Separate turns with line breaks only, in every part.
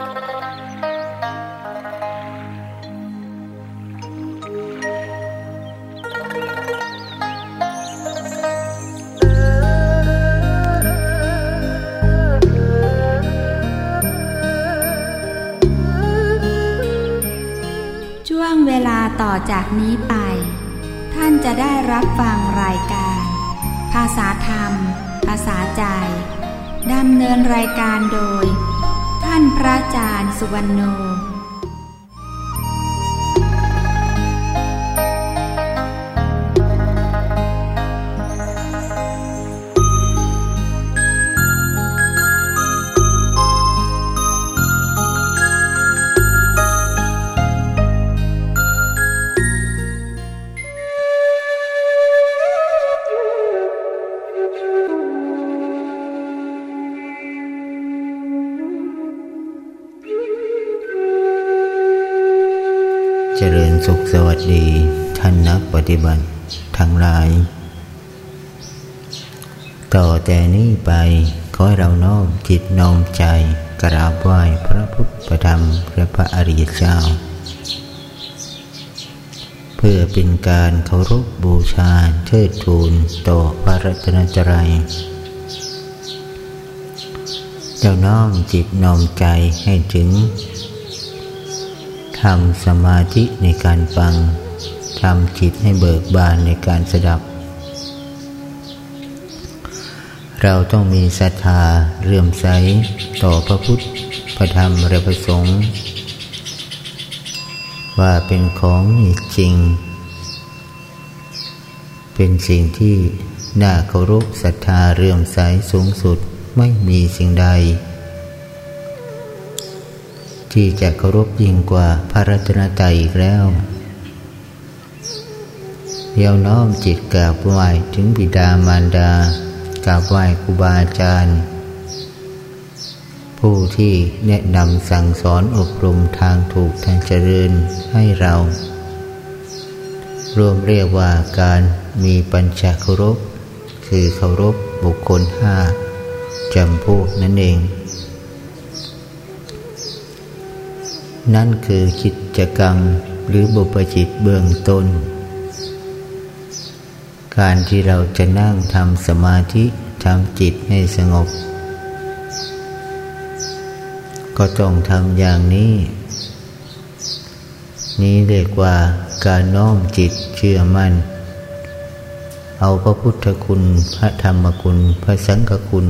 ช่วงเวลาต่อจากนี้ไป ท่านจะได้รับฟังรายการ ภาษาธรรม ภาษาใจดำเนินรายการโดยานพระอาจารย์สุวรรณโน
ฏิบัติทั้งหลาย ต่อแต่นี้ไปขอให้เราน้อมจิตน้อมใจกราบไหว้พระพุทธธรรมและพระอริยเจ้า เพื่อเป็นการเคารพบูชาเทิดทูนต่อพระรัตนตรัยเราน้อมจิตน้อมใจให้ถึงทำสมาธิในการฟัง ทำจิตให้เบิกบานในการสดับ เราต้องมีศรัทธาเรื่มใสต่อพระพุทธ พระธรรมและพระสงฆ์ว่าเป็นของจริง เป็นสิ่งที่น่าเคารพศรัทธาเรื่มใสสูงสุดไม่มีสิ่งใด ที่จะเคารพยิ่งกว่าพระรัตนตรัยอีกแล้ว เดียวน้อมจิตกราบไหว้ถึงบิดามารดากราบไหว้ครูบาอาจารย์ ผู้ที่แนะนำสั่งสอนอบรมทางถูกทางเจริญให้เรา รวมเรียกว่าการมีปัญจเคารพ คือเคารพบุคคลห้าจำพวกนั่นเอง นั่นคือกิจกรรมหรือบุปจิตเบื้องต้น การที่เราจะนั่งทำสมาธิทำจิตให้สงบ ก็ต้องทำอย่างนี้ นี้เรียกว่าการน้อมจิตเชื่อมัน่น เอาพระพุทธคุณ พระธรรมคุณ พระสังฆคุณ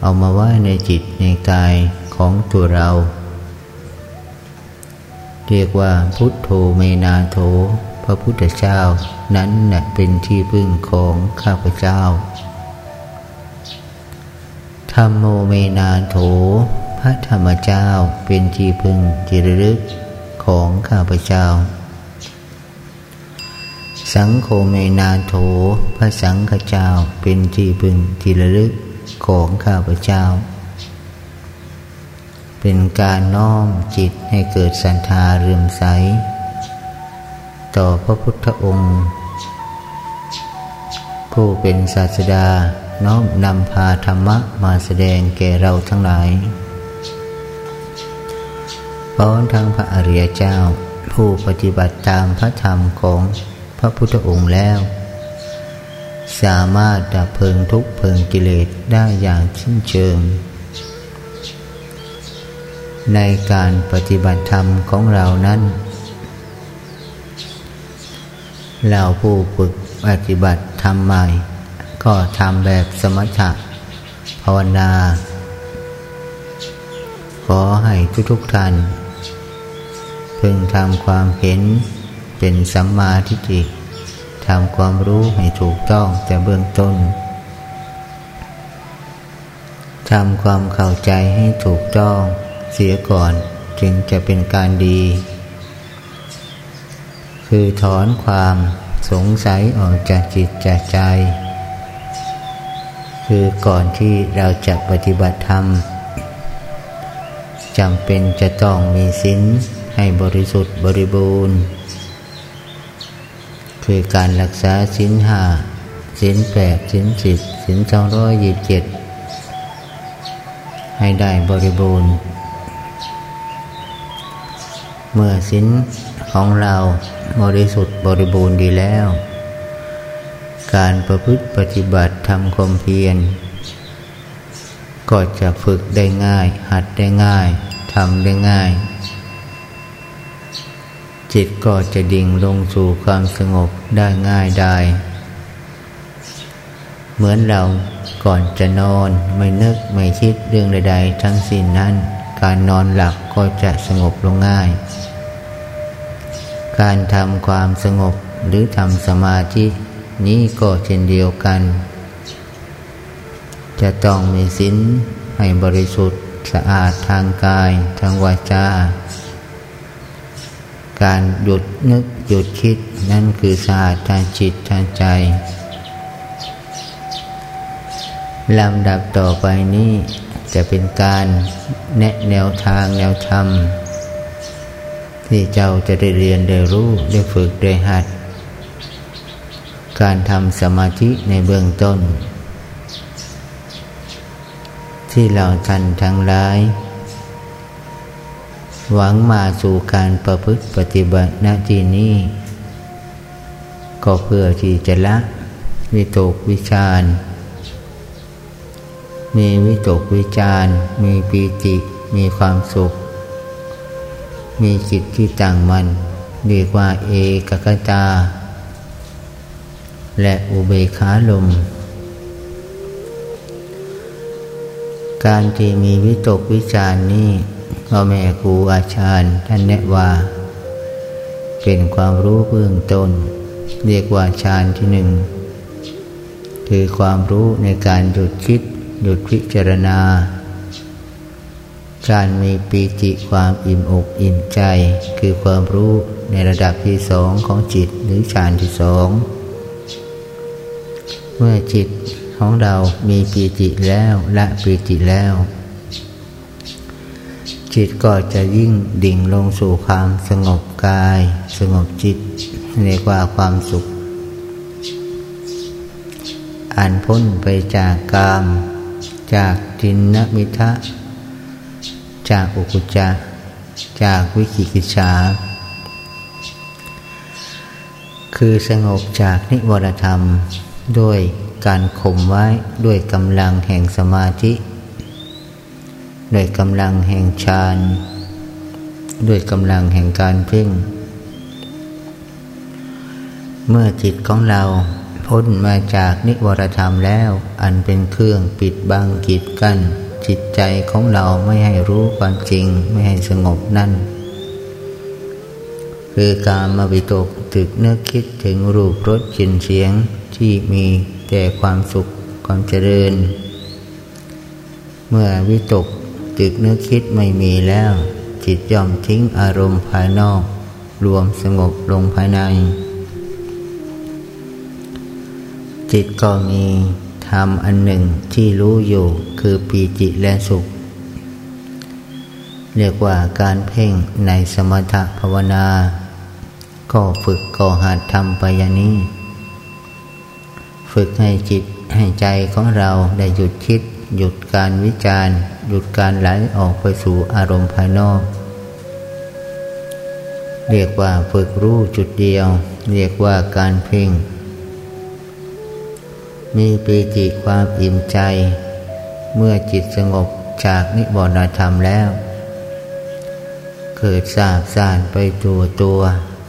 เอามาไว้ในจิตในกายของตัวเรา เรียกว่าพุทโธเมนาโถ พระพุทธเจ้านั้นนะเป็นที่พึ่งของข้าพเจ้าธรรมโมเมนาโถ พระธรรมเจ้าเป็นที่พึ่งจิรลึกของข้าพเจ้า สังโฆเมนาโถ พระสังฆเจ้าเป็นที่พึ่งจิรลึกของข้าพเจ้า เป็นการน้อมจิตให้เกิดศรัทธาเรื่มใส ต่อพระพุทธองค์ ผู้เป็นศาสดาน้อมนำพาธรรมะมาแสดงแก่เราทั้งหลายพร้อมทั้งพระอริยเจ้า ผู้ปฏิบัติตามพระธรรมของพระพุทธองค์แล้ว สามารถดับเพลิงทุกเพลิงกิเลสได้อย่างชิ้นเชิง ในการปฏิบัติธรรมของเรานั้น เราผู้ฝึกปฏิบัติธรรมใหม่ ก็ทำแบบสมถะภาวนา ขอให้ทุกๆท่านพึงทำความเห็นเป็นสัมมาทิฏฐิทำความรู้ให้ถูกต้องแต่เบื้องต้นทำความเข้าใจให้ถูกต้องเสียก่อนจึงจะเป็นการดี คือถอนความสงสัยออกจากจิตจากใจ คือก่อนที่เราจะปฏิบัติธรรมจำเป็นจะต้องมีศีลให้บริสุทธิ์บริบูรณ์ คือการรักษาศีลห้าศีลแปดศีลสิบศีลสองร้อยยี่สิบเจ็ดให้ได้บริบูรณ์ เมื่อสินของเรา บริสุทธิ์บริบูรณ์ดีแล้ว การประพฤติปฏิบัติทำความเพียร ก็จะฝึกได้ง่าย หัดได้ง่ายทำได้ง่าย จิตก็จะดิ่งลงสู่ความสงบได้ง่ายได้ เหมือนเราก่อนจะนอนไม่นึกไม่คิดเรื่องใด ๆ ทั้งสิ้นนั้น การนอนหลับก็จะสงบลงง่าย การทำความสงบหรือทำสมาธินี้ก็เช่นเดียวกัน จะต้องมีศีลให้บริสุทธิ์สะอาดทางกายทางวาจา การหยุดนึกหยุดคิดนั่นคือสะอาดทางจิตทางใจลำดับต่อไปนี้จะเป็นการแนะแนวทางแนวธรรม ที่เจ้าจะได้เรียนได้รู้ได้ฝึกได้หัด การทำสมาธิในเบื้องต้น ที่เราท่านทั้งหลาย หวังมาสู่การประพฤติปฏิบัติหน้าที่นี้ ก็เพื่อที่จะละวิตกวิชารมีวิตกวิจารมีปีติมีความสุข มีจิตที่ตั้งมัน่นเรียกว่าเอกกตา และอุเบขาลม การที่มีวิตกวิจารนี้พ่อแม่ครูอาจารย์ท่านแนะว่า เป็นความรู้เบื้องต้น เรียกว่าฌานที่หนึ่งคือความรู้ในการหยุดคิดหยุดพิจารณา การมีปีติความอิ่มอกอิ่มใจ คือความรู้ในระดับที่สองของจิตหรือฌานที่สองเมื่อจิตของเรามีปีติแล้วละปีติแล้ว จิตก็จะยิ่งดิ่งลงสู่ความสงบกาย สงบจิตเรียกว่าความสุข อันพ้นไปจากกาม จากจินนมิทะ จากอุกุจจาจากวิกิกิจาคือสงบจากนิวรธรรมด้วยการข่มไว้ด้วยกำลังแห่งสมาธิ ด้วยกำลังแห่งฌานด้วยกำลังแห่งการเพ่ง เมื่อจิตของเราพ้นมาจากนิวรธรรมแล้ว อันเป็นเครื่องปิดบังกีดกัน้น จิตใจของเราไม่ให้รู้ความจริงไม่ให้สงบนั่น คือการมาวิตกตึกเนื้อคิดถึงรูปรสกลิ่นเสียงที่มีแต่ความสุขความเจริญ เมื่อวิตกตึกเนื้อคิดไม่มีแล้ว จิตย่อมทิ้งอารมณ์ภายนอก รวมสงบลงภายใน จิตก็มี ธรรมอันหนึ่งที่รู้อยู่คือปีจิและสุข เรียกว่าการเพ่งในสมถภาวนา ก็ฝึกก่อหัดทำไปยานี้ ฝึกให้จิตให้ใจของเราได้หยุดคิด หยุดการวิจารณ์ หยุดการไหลออกไปสู่อารมณ์ภายนอก เรียกว่าฝึกรู้จุดเดียว เรียกว่าการเพ่ง มีปีติความอิ่มใจ เมื่อจิตสงบจากนิวรณธรรมแล้ว เกิดสาบสานไปตัวตัว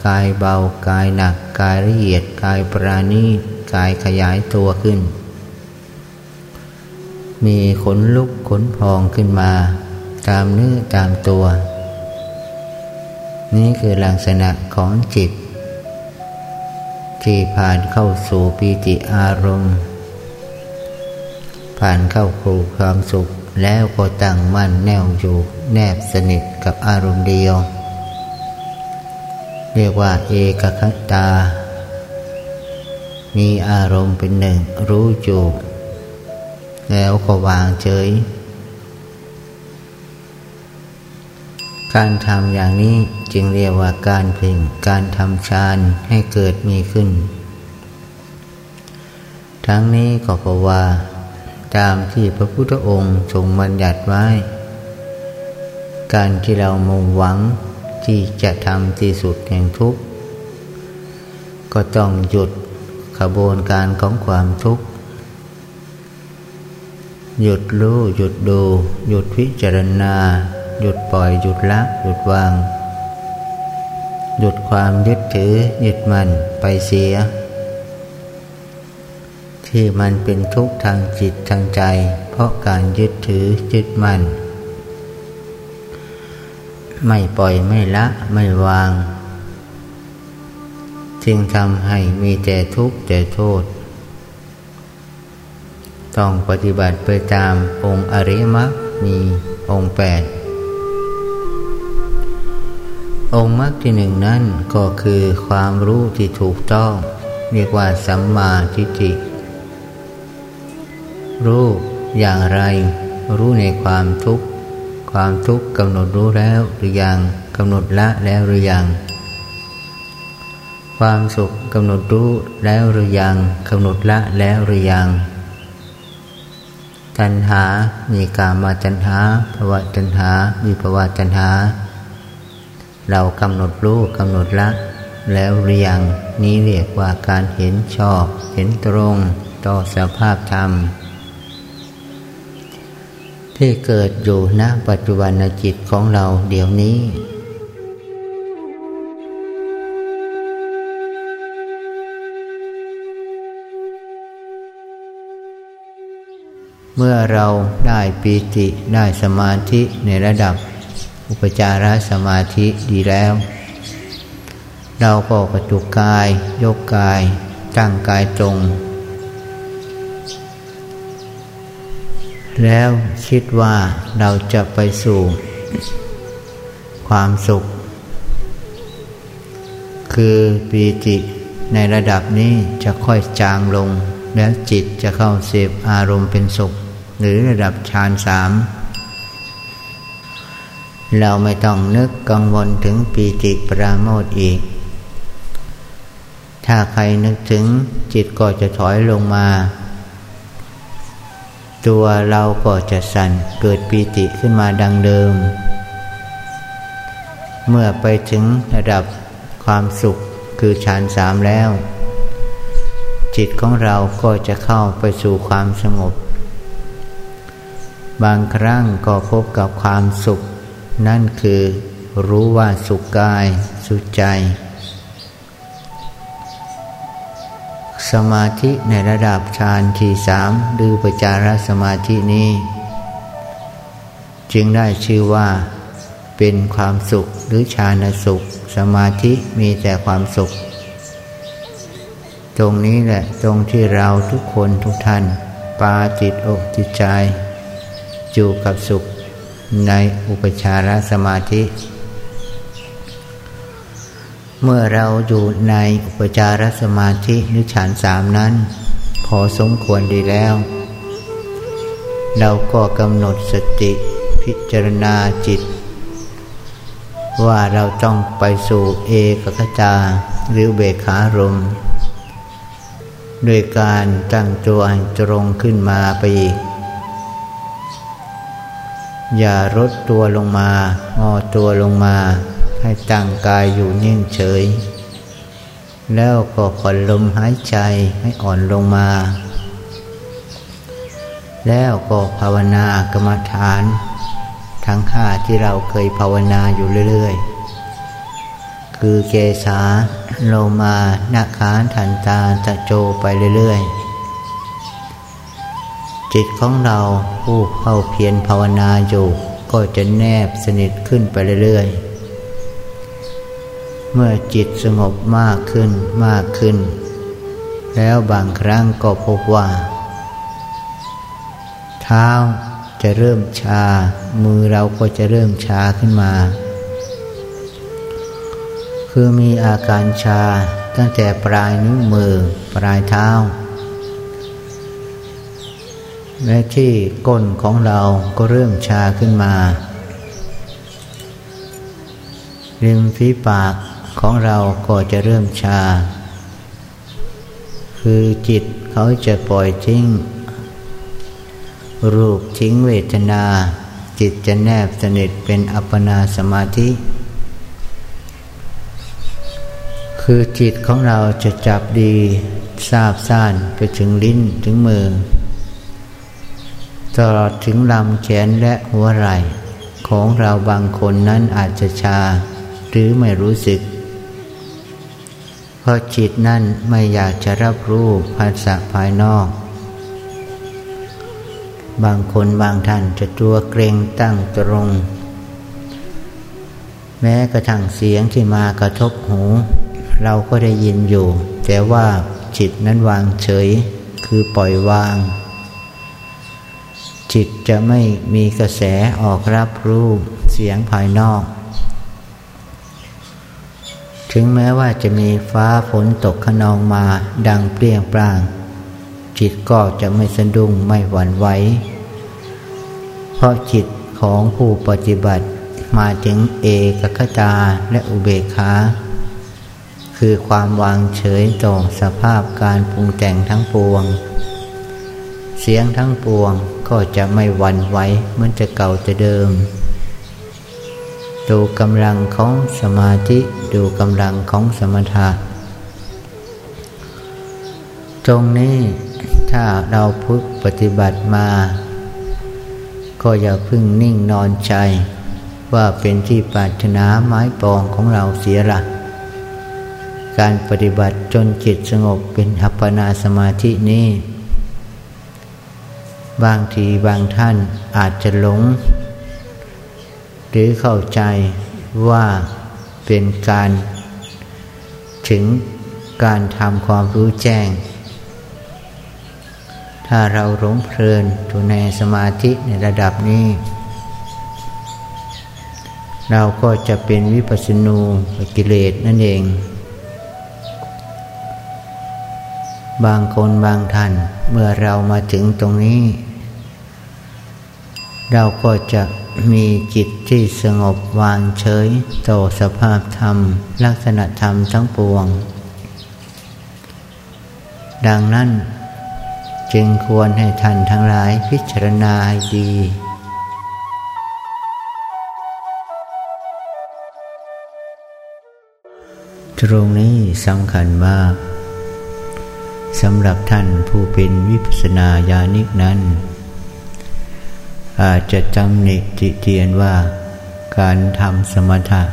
กายเบากายหนัก กายละเอียดกายปราณีกายขยายตัวขึ้น มีขนลุกขนพองขึ้นมา ตามเนื้อตามตัว นี่คือลักษณะของจิตที่ผ่านเข้าสู่ปีติอารมณ์ ผ่านเข้าครูความสุข แล้วก็ตั้งมั่นแน่วอยู่ แนบสนิทกับอารมณ์เดียว เรียกว่าเอกคตา มีอารมณ์เป็นหนึ่งรู้อยู่ แล้วก็วางเฉย การทำอย่างนี้จึงเรียกว่าการเพ่งการทำฌานให้เกิดมีขึ้น ทั้งนี้ก็เพราะว่า ตามที่พระพุทธองค์ทรงบัญญัติไว้ การที่เรามุ่งหวังที่จะทำที่สุดแห่งทุกข์ ก็ต้องหยุดขบวนการของความทุกข์ หยุดรู้หยุดดู หยุดพิจารณา หยุดปล่อยหยุดละหยุดวาง หยุดความยึดถือยึดมันไปเสีย ที่มันเป็นทุกข์ทางจิตทางใจ เพราะการยึดถือยึดมันไม่ปล่อยไม่ละไม่วาง จึงทำให้มีแต่ทุกข์แต่โทษ ต้องปฏิบัติไปตามองค์อริมักมีองค์แปดองค์มรรคที่หนึ่งนั้นก็คือความรู้ที่ถูกต้อง เรียกว่าสัมมาทิฏฐิ รู้อย่างไร รู้ในความทุกข์ ความทุกข์กำหนดรู้แล้วหรือยังกำหนดละแล้วหรือยังความสุขกำหนดรู้แล้วหรือยังกำหนดละแล้วหรือยังตัณหา มีกามาตัณหาภวะตัณหามีภวะตัณหา เรากำหนดรู้กำหนดละ แล้วหรือยังนี้เรียกว่าการเห็นชอบ เห็นตรง ต่อสภาพธรรม ที่เกิดอยู่ณปัจจุบันจิตของเราเดี๋ยวนี้ เมื่อเราได้ปีติได้สมาธิในระดับอุปจารสมาธิดีแล้ว เราก็กระจุกกาย ยกกาย ตั้งกายตรง แล้วคิดว่าเราจะไปสู่ความสุข คือปีติในระดับนี้จะค่อยจางลง แล้วจิตจะเข้าเสพอารมณ์เป็นสุข หรือระดับฌานสามเราไม่ต้องนึกกังวลถึงปีติปราโมทอีก ถ้าใครนึกถึงจิตก็จะถอยลงมา ตัวเราก็จะสั่นเกิดปีติขึ้นมาดังเดิม เมื่อไปถึงระดับความสุขคือฌานสามแล้ว จิตของเราก็จะเข้าไปสู่ความสงบ บางครั้งก็พบกับความสุข นั่นคือรู้ว่าสุขกาย สุขใจ สมาธิในระดับฌานที่สามหรือปจารสมาธินี้ จึงได้ชื่อว่า เป็นความสุขหรือฌานสุข สมาธิมีแต่ความสุข ตรงนี้แหละตรงที่เราทุกคนทุกท่าน ปาจิตอกจิตใจอยู่กับสุขในอุปชารสมาธิ เมื่อเราอยู่ในอุปจารสมาธินิฌานสามนั้น พอสมควรดีแล้ว เราก็กำหนดสติพิจารณาจิต ว่าเราต้องไปสู่เอกคจาหรือเบขารมด้วยการตั้งตัวตรงขึ้นมาไปอีก อย่ารดตัวลงมางอตัวลงมา ให้ตั้งกายอยู่นิ่งเฉย แล้วก็ผ่อนลมหายใจให้อ่อนลงมา แล้วก็ภาวนากรรมฐาน ทั้งห้าที่เราเคยภาวนาอยู่เรื่อยๆ คือเกสาโลมานาคานทันตาตะโจไปเรื่อยๆจิตของเราผู้เข้าเพียรภาวนาอยู่ ก็จะแนบสนิทขึ้นไปเรื่อยๆ เมื่อจิตสงบมากขึ้นมากขึ้น แล้วบางครั้งก็พบว่า เท้าจะเริ่มชา มือเราก็จะเริ่มชาขึ้นมา คือมีอาการชาตั้งแต่ปลายนิ้วมือปลายเท้าและที่ก้นของเราก็เริ่มชาขึ้นมาริมฝีปาก ของเราก็จะเริ่มชา คือจิตเขาจะปล่อยทิ้ง รูปทิ้งเวทนา จิตจะแนบสนิทเป็นอัปปนาสมาธิ คือจิตของเราจะจับดีทราบซ่านไปถึงลิ้นถึงมือ ตลอดถึงลำแขนและหัวไหล่ของเราบางคนนั้นอาจจะชา หรือไม่รู้สึก ราะจิตนั่นไม่อยากจะรับรู้ภาษาภายนอก บางคนบางท่านจะตัวเกรงตั้งตรง แม้กระทั่งเสียงที่มากระทบหู เราก็ได้ยินอยู่ แต่ว่าจิตนั้นวางเฉยคือปล่อยวาง จิตจะไม่มีกระแสออกรับรู้เสียงภายนอก ถึงแม้ว่าจะมีฟ้าฝนตกขนองมาดังเปรี้ยงปร้าง จิตก็จะไม่สะดุ้งไม่หวั่นไหวเพราะจิตของผู้ปฏิบัติมาถึงเอกคตาและอุเบกขาคือความวางเฉยต่อสภาพการปรุงแต่งทั้งปวง เสียงทั้งปวงก็จะไม่หวั่นไหวเหมือนจะเก่าจะเดิม ดูกำลังของสมาธิดูกำลังของสมถะตรงนี้ถ้าเราพึกปฏิบัติมา ก็อย่าพึ่งนิ่งนอนใจ ว่าเป็นที่ปรารถนาไม้ปองของเราเสียละการปฏิบัติจนจิตสงบเป็นอัปปนาสมาธินี้ บางทีบางท่านอาจจะหลง หรือเข้าใจว่าเป็นการถึงการทำความรู้แจ้ง ถ้าเราหลงเพลินอยู่ในสมาธิในระดับนี้ เราก็จะเป็นวิปัสสนูกิเลสนั่นเอง บางคนบางท่านเมื่อเรามาถึงตรงนี้ เราก็จะ มีจิตที่สงบวางเฉยต่อสภาพธรรม ลักษณะธรรมทั้งปวง ดังนั้นจึงควรให้ท่านทั้งหลายพิจารณาให้ดี ตรงนี้สำคัญมากสำหรับท่านผู้เป็นวิปัสสนาญาณิกนั้น อาจจะจำหนิติเตียนว่าการทำสมถะ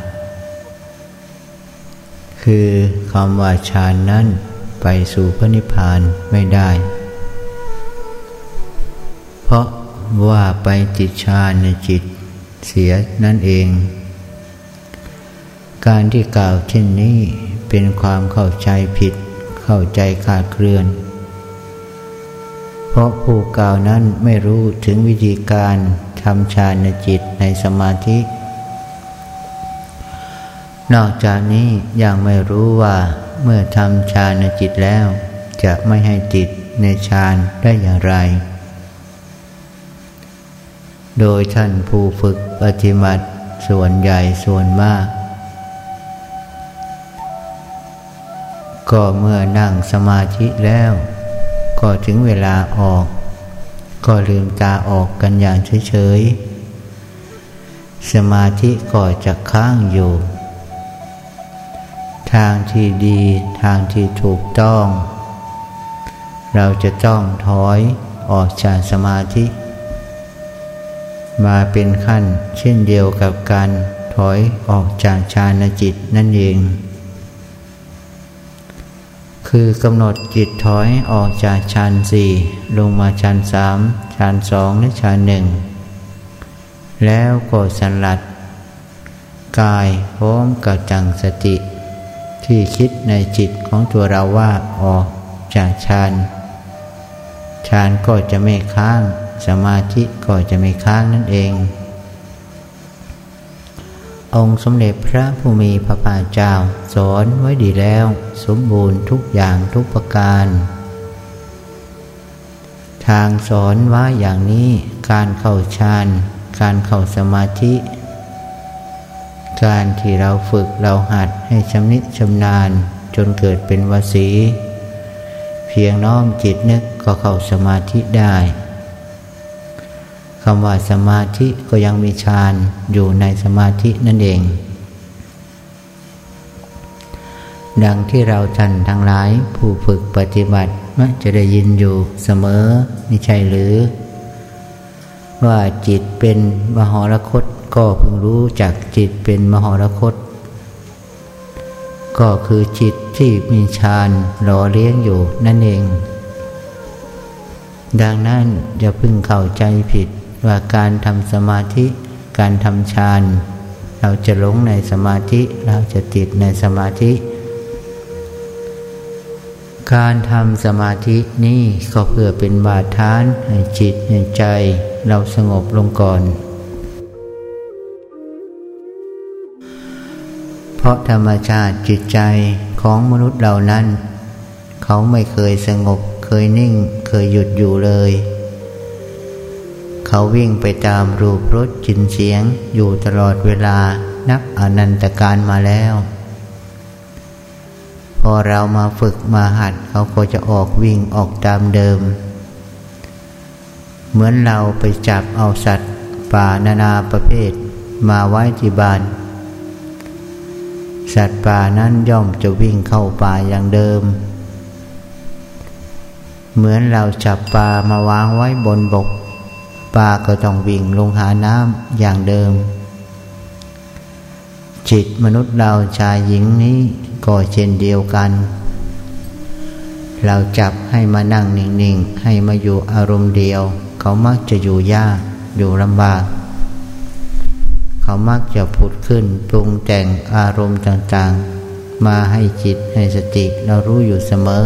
คือคำว่าฌานนั้นไปสู่พระนิพพานไม่ได้ เพราะว่าไปจิตฌานในจิตเสียนั่นเอง การที่กล่าวเช่นนี้เป็นความเข้าใจผิด เข้าใจขาดเคลื่อน เพราะผู้กล่าวนั้นไม่รู้ถึงวิธีการทำฌานจิตในสมาธิ นอกจากนี้ยังไม่รู้ว่าเมื่อทำฌานจิตแล้ว จะไม่ให้จิตในฌานได้อย่างไร โดยท่านผู้ฝึกปฏิบัติส่วนใหญ่ส่วนมาก ก็เมื่อนั่งสมาธิแล้ว ก็ถึงเวลาออก ก็ลืมตาออกกันอย่างเฉยๆ สมาธิก็จะค้างอยู่ ทางที่ดีทางที่ถูกต้อง เราจะต้องถอยออกจากสมาธิ มาเป็นขั้นเช่นเดียวกับการถอยออกจากฌานจิตนั่นเอง คือกำหนดจิตถอยออกจากชั้นสี่ลงมาชั้นสามชั้นสองและชั้นหนึ่งแล้วก็สลัด กายพร้อมกับจังสติ ที่คิดในจิตของตัวเราว่าออกจากฌานฌานก็จะไม่ค้าง สมาธิก็จะไม่ค้างนั่นเอง องค์สมเด็จพระผู้มีพระภาคเจ้า สอนไว้ดีแล้ว สมบูรณ์ทุกอย่างทุกประการ ทางสอนว่าอย่างนี้การเข้าฌานการเข้าสมาธิ การที่เราฝึกเราหัดให้ชำนิชำนาญจนเกิดเป็นวสี เพียงน้อมจิตนึกก็เข้าสมาธิได้ คำว่าสมาธิก็ยังมีฌานอยู่ในสมาธินั่นเอง ดังที่เราท่านทั้งหลายผู้ฝึกปฏิบัติมักจะได้ยินอยู่เสมอไม่ใช่หรือ ว่าจิตเป็นมหรคตก็เพิ่งรู้จักจิตเป็นมหรคต ก็คือจิตที่มีฌานหล่อเลี้ยงอยู่นั่นเองดังนั้นอย่าพึ่งเข้าใจผิด ว่าการทำสมาธิ การทำฌานเราจะหลงในสมาธิเราจะติดในสมาธิ การทำสมาธินี่ก็เพื่อเป็นบาดฐานให้จิตให้ใจ เราสงบลงก่อน เพราะธรรมชาติจิตใจของมนุษย์เหล่านั้น เขาไม่เคยสงบเคยนิ่งเคยหยุดอยู่เลย เขาวิ่งไปตามรูปรสจินเสียงอยู่ตลอดเวลานับอนันตการมาแล้ว พอเรามาฝึกมาหัดเขาก็จะออกวิ่งออกตามเดิม เหมือนเราไปจับเอาสัตว์ป่านานาประเภท มาไว้ที่บ้าน สัตว์ป่านั้นย่อมจะวิ่งเข้าป่าอย่างเดิม เหมือนเราจับปลามาวางไว้บนบก ปลาก็ต้องวิ่งลงหาน้ำอย่างเดิม จิตมนุษย์เราชายหญิงนี้ก็เช่นเดียวกัน เราจับให้มานั่งนิ่งๆ ให้มาอยู่อารมณ์เดียว เขามักจะอยู่ยากอยู่ลำบาก เขามักจะผุดขึ้นปรุงแต่งอารมณ์ต่างๆ มาให้จิตให้สติเรารู้อยู่เสมอ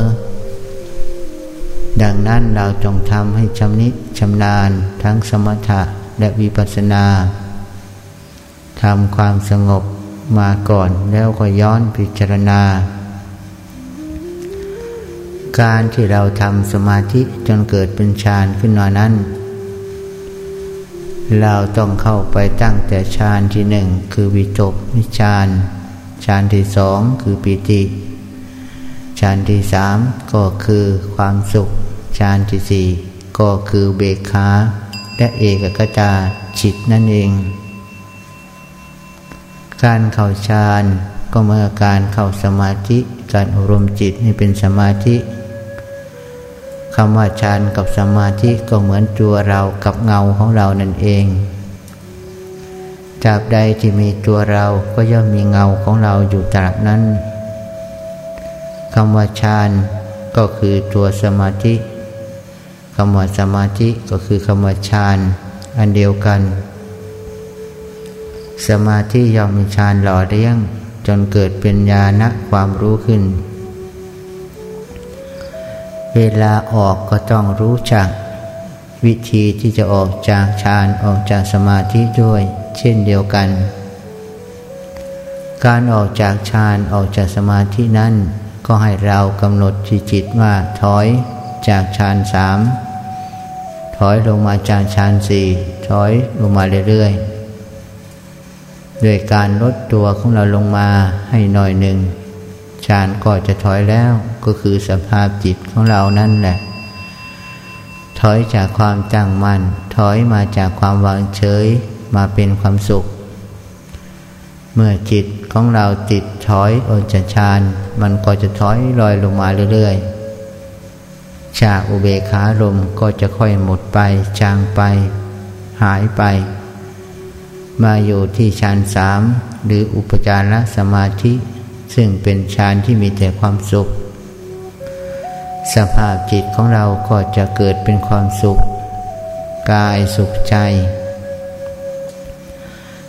ดังนั้นเราจงทำให้ชำนิชำนาญทั้งสมถะและวิปัสสนาทำความสงบมาก่อนแล้วก็ย้อนพิจารณา การที่เราทำสมาธิจนเกิดเป็นฌานขึ้นมานั้น เราต้องเข้าไปตั้งแต่ฌานที่หนึ่งคือวิตกวิฌานฌานที่สองคือปิติฌานที่สามก็คือความสุข ฌานที่สี่ก็คือเบคขาและเอกกตาจิตนั่นเอง การเข้าฌานก็เมื่อการเข้าสมาธิการอบรมจิตให้เป็นสมาธิคำว่าฌานกับสมาธิก็เหมือนตัวเรากับเงาของเรานั่นเองจากใดที่มีตัวเราก็ย่อมมีเงาของเราอยู่ตราบนั้นคำว่าฌานก็คือตัวสมาธิ คำว่าสมาธิก็คือคำว่าฌานอันเดียวกัน สมาธิย่อมมีฌานหล่อเลี้ยง จนเกิดเป็นญาณความรู้ขึ้น เวลาออกก็ต้องรู้จัก วิธีที่จะออกจากฌานออกจากสมาธิด้วย เช่นเดียวกัน การออกจากฌานออกจากสมาธินั้น ก็ให้เรากำหนดจิตว่าถอยจากฌานสาม ถอยลงมาจากฌานสี่ถอยลงมาเรื่อยๆด้วยการลดตัวของเราลงมาให้หน่อยหนึ่งฌานก็จะถอยแล้วก็คือสภาพจิตของเรานั่นแหละ ถอยจากความจังมัน ถอยมาจากความวางเฉยมาเป็นความสุข เมื่อจิตของเราติดถอยออกจากฌาน มันก็จะถอยลอยลงมาเรื่อยๆ จาอุเบขาลมก็จะค่อยหมดไป จางไป หายไป มาอยู่ที่ฌานสามหรืออุปจารสมาธิ ซึ่งเป็นฌานที่มีแต่ความสุข สภาพจิตของเราก็จะเกิดเป็นความสุข กายสุขใจ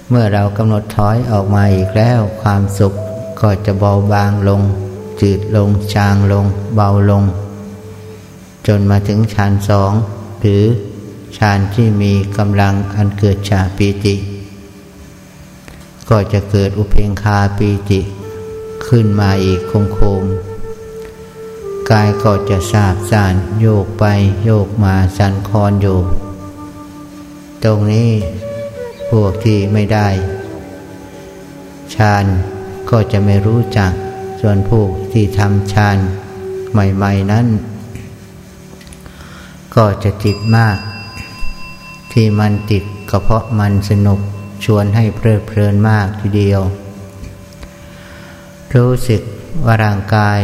เมื่อเรากำหนดถอยออกมาอีกแล้วความสุขก็จะเบาบางลง จืดลงจางลง เบาลง จนมาถึงฌานสองหรือฌานที่มีกำลังอันเกิดจากปีติ ก็จะเกิดอุเพงคาปีติขึ้นมาอีกคงคมกายก็จะสาบสานโยกไปโยกมาสันคอนอยู่ ตรงนี้พวกที่ไม่ได้ฌานก็จะไม่รู้จัก ส่วนพวกที่ทำฌานใหม่ ๆ นั้น ก็จะจิตมากทีที่มันติดก็เพราะมันสนุกชวนให้เพลิดเพลินมากทีเดียว รู้สึกว่าร่างกาย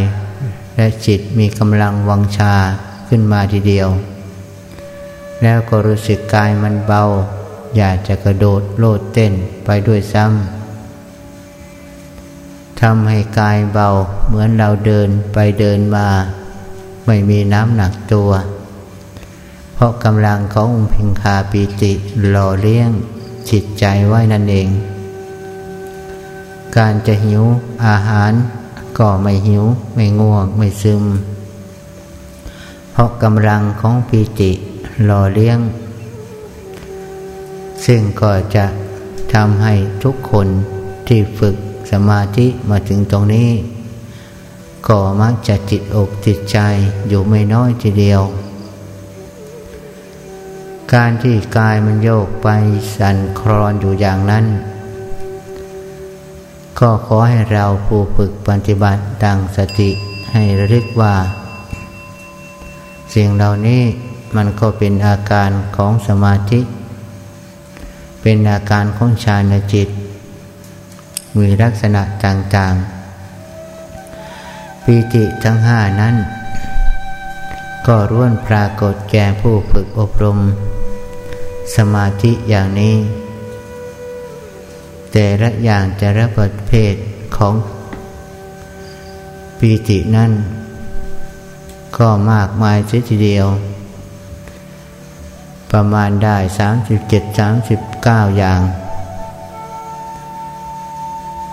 และจิตมีกำลังวังชาขึ้นมาทีเดียว แล้วก็รู้สึกกายมันเบา อยากจะกระโดดโลดเต้นไปด้วยซ้ำทำให้กายเบาเหมือนเราเดินไปเดินมา ไม่มีน้ำหนักตัว เพราะกำลังขององค์พิงคาปีติหล่อเลี้ยงจิตใจไว้นั่นเอง การจะหิวอาหารก็ไม่หิวไม่ง่วงไม่ซึม เพราะกำลังของปีติหล่อเลี้ยง ซึ่งก็จะทำให้ทุกคนที่ฝึกสมาธิมาถึงตรงนี้ ก็มักจะจิตอกจิตใจอยู่ไม่น้อยทีเดียว การที่กายมันโยกไปสั่นคลอนอยู่อย่างนั้น ก็ขอให้เราผู้ฝึกปฏิบัติดังสติให้ระลึกว่า สิ่งเหล่านี้มันก็เป็นอาการของสมาธิ เป็นอาการของฌานจิต มีลักษณะต่างๆ ปีติทั้งห้านั้นก็ร่วนปรากฏแก่ผู้ฝึกอบรม สมาธิอย่างนี้ แต่ละอย่างแต่ละประเภทของปีตินั้นก็มากมายเสียทีเดียว ประมาณได้สามสิบเจ็ดสามสิบเก้าอย่าง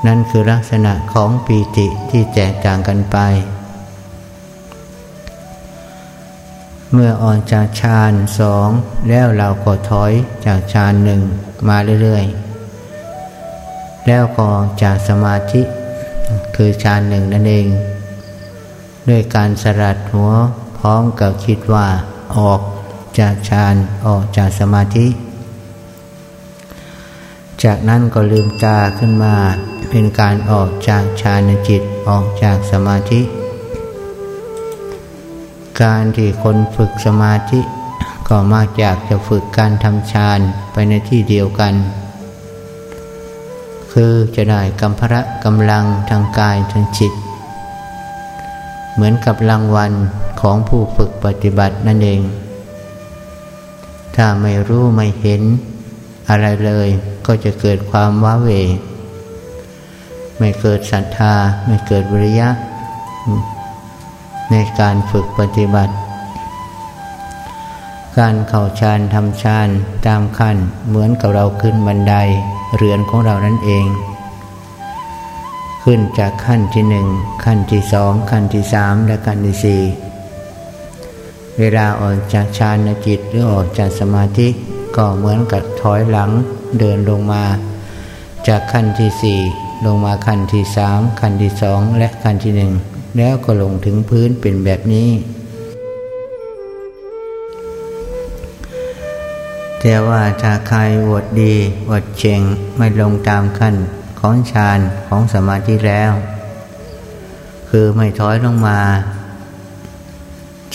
นั่นคือลักษณะของปีติที่แตกต่างกันไป เมื่อออนจากฌานสองแล้วเราก็ถอยจากฌานหนึ่งมาเรื่อยๆ แล้วก็จากสมาธิ คือฌานหนึ่งนั่นเอง ด้วยการสลัดหัวพร้อมกับคิดว่าออกจากฌานออกจากสมาธิ จากนั้นก็ลืมตาขึ้นมาเป็นการออกจากฌานจิตออกจากสมาธิ การที่คนฝึกสมาธิ ก็มากอยากจะฝึกการทำฌานไปในที่เดียวกัน คือจะได้กำพระกำลังทางกายทางจิต เหมือนกับรางวัลของผู้ฝึกปฏิบัตินั่นเอง ถ้าไม่รู้ไม่เห็นอะไรเลยก็จะเกิดความว้าเว ไม่เกิดศรัทธา ไม่เกิดวิริยะ ในการฝึกปฏิบัติ การเข่าฌานทำฌานตามขั้นเหมือนกับเราขึ้นบันไดเรือนของเรานั่นเอง ขึ้นจากขั้นที่หนึ่งขั้นที่สองขั้นที่สามและขั้นที่สี่เวลาออกจากฌานจิตหรือออกจากสมาธิก็เหมือนกับถอยหลังเดินลงมา จากขั้นที่สี่ลงมาขั้นที่สามขั้นที่สองและขั้นที่หนึ่ง แล้วก็ลงถึงพื้นเป็นแบบนี้ แต่ว่าถ้าใครวดดีวดเชงไม่ลงตามขั้นของฌานของสมาธิแล้ว คือไม่ถอยลงมา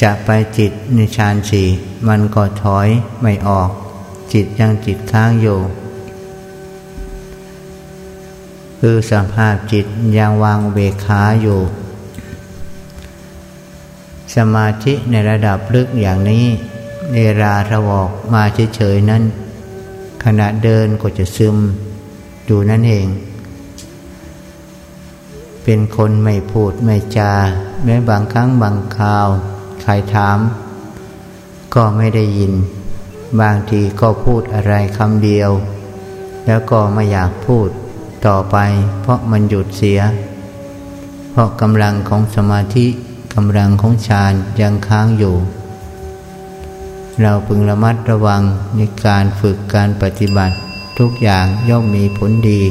จะไปจิตในฌานสี่มันก็ถอยไม่ออก จิตยังจิตค้างอยู่คือสภาพจิตยังวางเบขาอยู่ สมาธิในระดับลึกอย่างนี้เนราระวอกมาเฉยๆนั้น ขณะเดินก็จะซึมอยู่นั่นเอง เป็นคนไม่พูดไม่จา แม้บางครั้งบางคราว ใครถาม ก็ไม่ได้ยิน บางทีก็พูดอะไรคำเดียว แล้วก็ไม่อยากพูดต่อไป เพราะมันหยุดเสีย เพราะกำลังของสมาธิ กำลังของฌานยังค้างอยู่ เราพึงระมัดระวังในการฝึกการปฏิบัติทุกอย่างย่อมมีผลดี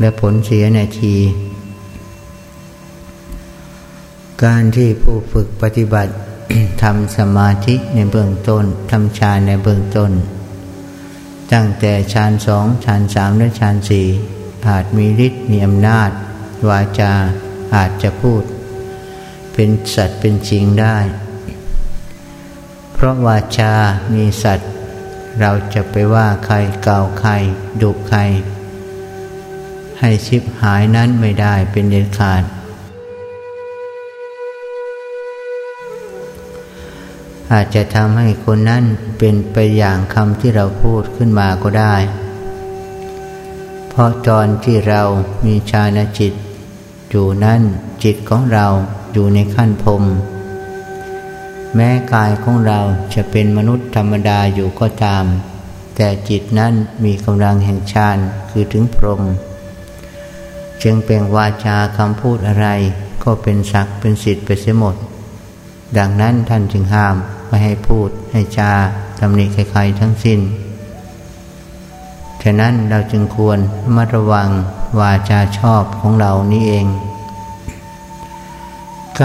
และผลเสียในที การที่ผู้ฝึกปฏิบัติทำสมาธิในเบื้องต้นทำฌานในเบื้องต้น ตั้งแต่ฌานสองฌานสามและฌานสี่อาจมีฤทธิ์มีอำนาจ วาจาอาจจะพูด เป็นสัตว์เป็นจริงได้ เพราะวาจา มีสัตว์ เราจะไปว่าใครเก่าใครดุใคร ให้ชิบหายนั้นไม่ได้เป็นเด็ดขาด อาจจะทำให้คนนั้นเป็นไปอย่างคำที่เราพูดขึ้นมาก็ได้ เพราะตอนที่เรามีชาณจิตอยู่นั้นจิตของเรา อยู่ในขั้นพรมแม้กายของเราจะเป็นมนุษย์ธรรมดาอยู่ก็ตาม แต่จิตนั้นมีกำลังแห่งฌานคือถึงพรหมจึงเป็นวาจาคำพูดอะไร ก็เป็นศักดิ์เป็นสิทธิ์ไปเสียหมด ดังนั้นท่านจึงห้ามไม่ให้พูดให้จาตำหนิใครๆทั้งสิ้น ฉะนั้นเราจึงควรมัดระวังวาจาชอบของเรานี้เอง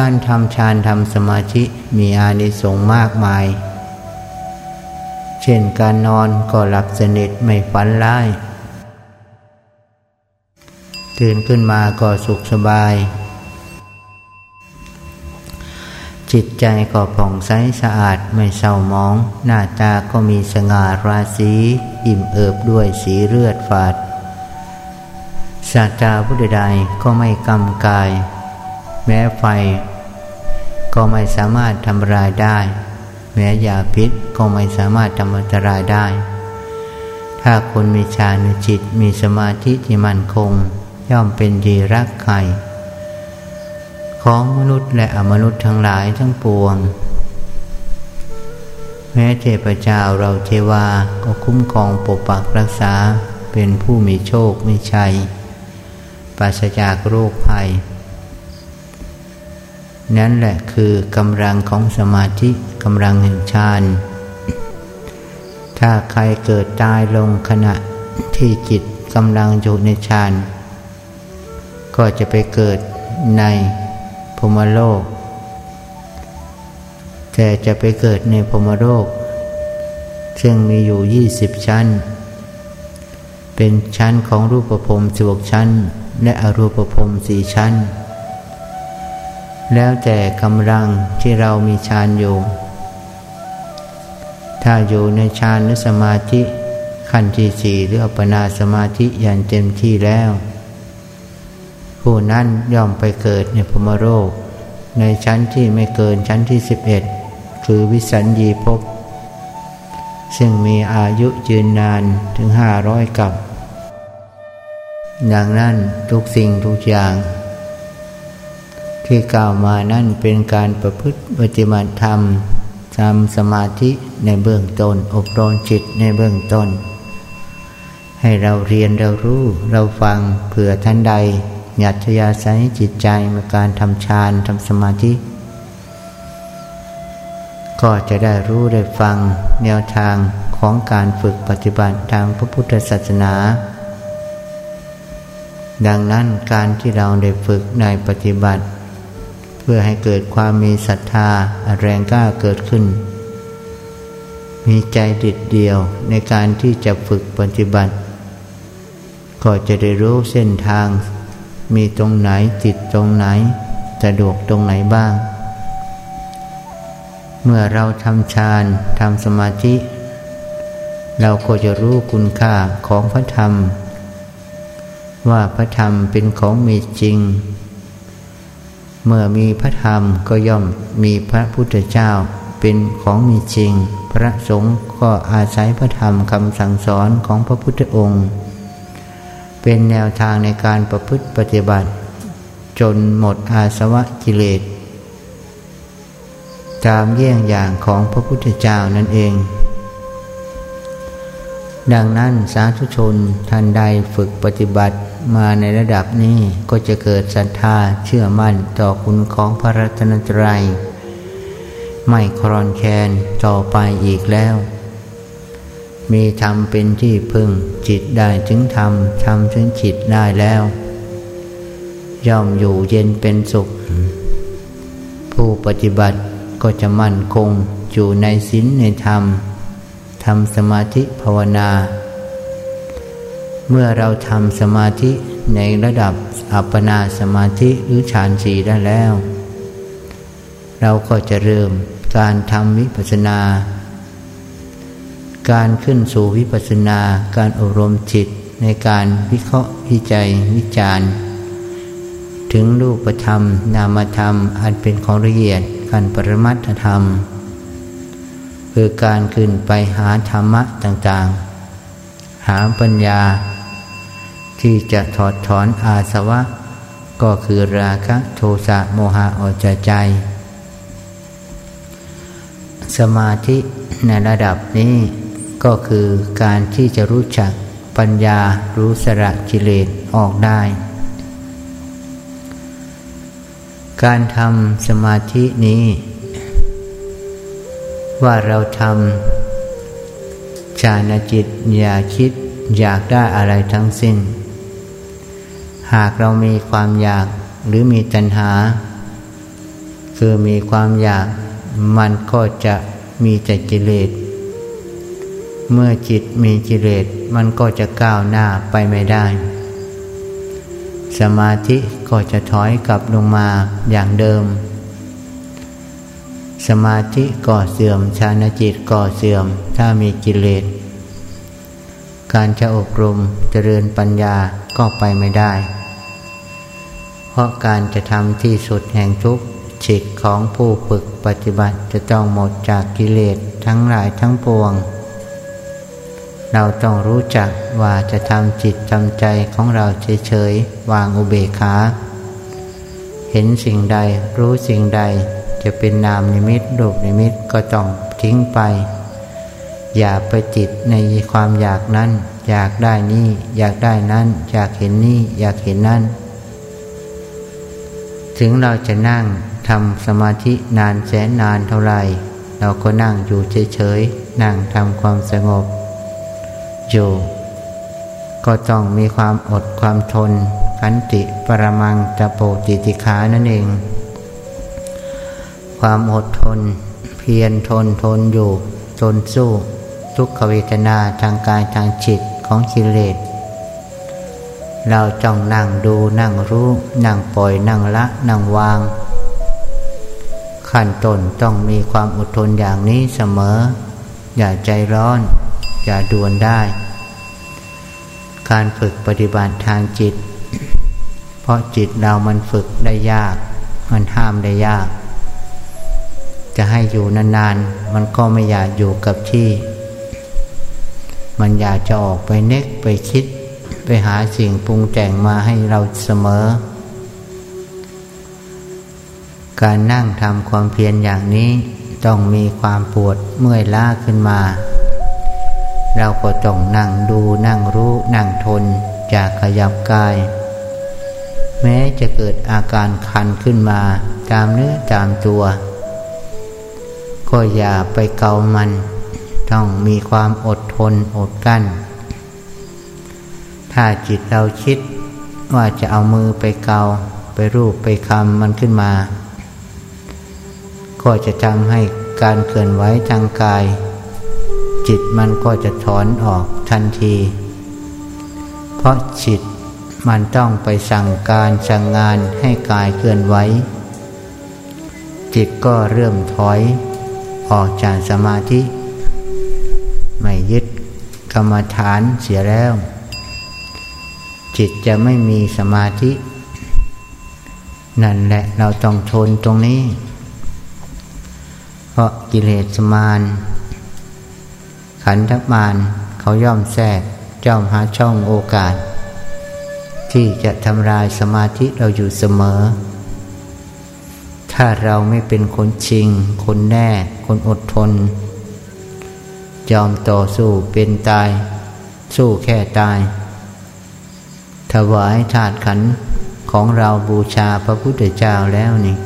การทำฌานทำสมาธิมีอานิสงส์มากมาย เช่นการนอนก็หลับสนิทไม่ฝันร้าย ตื่นขึ้นมาก็สุขสบาย จิตใจก็ผ่องใสสะอาดไม่เศร้าหมอง หน้าตาก็มีสง่าราศีอิ่มเอิบด้วยสีเลือดฝาด สาตาพุทธใดก็ไม่กำกาย แม้ไฟ ก็ไม่สามารถทำลายได้ แม้ยาพิษก็ไม่สามารถทำอันตรายได้ ถ้าคนมีฌานจิตมีสมาธิที่มั่นคง ย่อมเป็นดีรักใครของมนุษย์และอมนุษย์ทั้งหลายทั้งปวง แม้เทพเจ้าเราเทวาก็คุ้มครองปกปักรักษาเป็นผู้มีโชคมีชัยปราศจากโรคภัย นั่นแหละคือกำลังของสมาธิกำลังแห่งฌานถ้าใครเกิดตายลงขณะที่จิตกำลังอยู่ในฌานก็จะไปเกิดในพมโลก แต่จะไปเกิดในพมโลก ซึ่งมีอยู่ยี่สิบชั้น เป็นชั้นของรูปภพสิบกชั้น และอรูปภพสี่ชั้น แล้วแต่กำลังที่เรามีฌานอยู่ ถ้าอยู่ในฌานหรือสมาธิขั้นที่สี่หรืออัปปนาสมาธิอย่างเต็มที่แล้ว ผู้นั้นย่อมไปเกิดในพมโรค ในชั้นที่ไม่เกินชั้นที่สิบเอ็ดคือวิสัญญีภพซึ่งมีอายุยืนนานถึงห้าร้อยกับ ดังนั้นทุกสิ่งทุกอย่าง ที่กล่าวมานั่นเป็นการประพฤติปฏิบัติธรรมทำสมาธิในเบื้องต้นอบรมจิตในเบื้องต้น ให้เราเรียนเรารู้เราฟังเผื่อท่านใดหยัดยาใช้จิตใจในการทำฌานทำสมาธิ ก็จะได้รู้ได้ฟังแนวทางของการฝึกปฏิบัติทางพระพุทธศาสนา ดังนั้นการที่เราได้ฝึกในปฏิบัติ พื่อให้เกิดความมีศรัทธาแรงกล้าเกิดขึ้น มีใจดิดเดียวในการที่จะฝึกปฏิบัติ ก็จะได้รู้เส้นทาง มีตรงไหนจิตตรงไหนสะดวกตรงไหนบ้าง เมื่อเราทำฌานทำสมาธิ เราก็จะรู้คุณค่าของพระธรรม ว่าพระธรรมเป็นของมีจริง เมื่อมีพระธรรมก็ย่อมมีพระพุทธเจ้าเป็นของมีจริง พระสงฆ์ก็อาศัยพระธรรมคำสั่งสอนของพระพุทธองค์ เป็นแนวทางในการประพฤติปฏิบัติ จนหมดอาสวะกิเลสตามเยี่ยงอย่างของพระพุทธเจ้านั่นเอง ดังนั้นสาธุชนท่านใดฝึกปฏิบัติ มาในระดับนี้ก็จะเกิดศรัทธาเชื่อมั่นต่อคุณของพระรัตนตรัย ไม่ครอนแคนต่อไปอีกแล้ว มีธรรมเป็นที่พึ่งจิตได้ถึงธรรมธรรมถึงจิตได้แล้ว ย่อมอยู่เย็นเป็นสุข ผู้ปฏิบัติก็จะมั่นคงอยู่ในศีลในธรรมทำสมาธิภาวนา เมื่อเราทำสมาธิในระดับอัปปนาสมาธิหรือฌานสีได้แล้ว เราก็จะเริ่มการทำวิปัสสนา การขึ้นสู่วิปัสสนา การอบรมจิตในการวิเคราะห์วิจัยวิจารณ์ถึงรูปธรรม นามธรรม อันเป็นของละเอียดการปรมัตธรรม คือการขึ้นไปหาธรรมะต่างๆ หาปัญญา ที่จะถอดถอนอาสวะ ก็คือราคะโทสะโมหะออกจากใจ สมาธิในระดับนี้ก็คือการที่จะรู้จักปัญญารู้สระกิเลสออกได้ การทำสมาธินี้ ว่าเราทำฌานจิตอย่าคิดอยากได้อะไรทั้งสิ้น หากเรามีความอยากหรือมีตัณหา คือมีความอยากมันก็จะมีแต่กิเลส เมื่อจิตมีกิเลสมันก็จะก้าวหน้าไปไม่ได้ สมาธิก็จะถอยกลับลงมาอย่างเดิม สมาธิก่อเสื่อมชานจิตก่อเสื่อมถ้ามีกิเลส การจะอบรมเจริญปัญญาก็ไปไม่ได้ เพราะการจะทำที่สุดแห่งทุกจิตของผู้ฝึกปฏิบัติจะต้องหมดจากกิเลสทั้งหลายทั้งปวง เราต้องรู้จักว่าจะทำจิตทำใจของเราเฉยๆวางอุเบกขา เห็นสิ่งใดรู้สิ่งใดจะเป็นนามนิมิตรูปนิมิตก็ต้องทิ้งไป อย่าไปจิตในความอยากนั้น อยากได้นี่ อยากได้นั้น อยากเห็นนี่ อยากเห็นนั่น ถึงเราจะนั่งทำสมาธินานแสนนานเท่าไรเราก็นั่งอยู่เฉยๆ นั่งทำความสงบ อยู่ ก็ต้องมีความอดความทนขันติปรมังตะโปติติขานั่นเอง ความอดทน เพียรทนทนอยู่ ทนสู้ ทุกขเวทนาทางกายทางจิตของกิเลส เราจ้องนั่งดูนั่งรู้ นั่งปล่อยนั่งละ นั่งวาง ขั้นต้นต้องมีความอดทนอย่างนี้เสมอ อย่าใจร้อนจะด่วนได้ การฝึกปฏิบัติทางจิต เพราะจิตเรามันฝึกได้ยาก มันห้ามได้ยาก จะให้อยู่นานๆ มันก็ไม่อยากอยู่กับที่ มันอยากจะออกไปเน็กไปคิด ไปหาสิ่งปรุงแต่งมาให้เราเสมอ การนั่งทำความเพียรอย่างนี้ต้องมีความปวดเมื่อยล้าขึ้นมา เราก็ต้องนั่งดูนั่งรู้นั่งทนจากขยับกาย แม้จะเกิดอาการคันขึ้นมาตามเนื้อตามตัว ก็อย่าไปเกามัน ต้องมีความอดทนอดกั้น ถ้าจิตเราคิดว่าจะเอามือไปเกา ไปรูปไปคำมันขึ้นมา ก็จะทำให้การเคลื่อนไหวทางกาย จิตมันก็จะถอนออกทันที เพราะจิตมันต้องไปสั่งการสั่งงานให้กายเคลื่อนไหวจิตก็เริ่มถอยออกจากสมาธิ ไม่ยึดกรรมฐานเสียแล้ว จิตจะไม่มีสมาธิ นั่นแหละเราต้องทนตรงนี้ เพราะกิเลสมาน ขันธมารเขาย่อมแทรกจ้อมหาช่องโอกาส ที่จะทำลายสมาธิเราอยู่เสมอ ถ้าเราไม่เป็นคนชิง คนแน่ คนอดทน ยอมต่อสู้เป็นตาย สู้แค่ตาย ถวายถาดขันของเราบูชาพระพุทธเจ้าแล้วนี่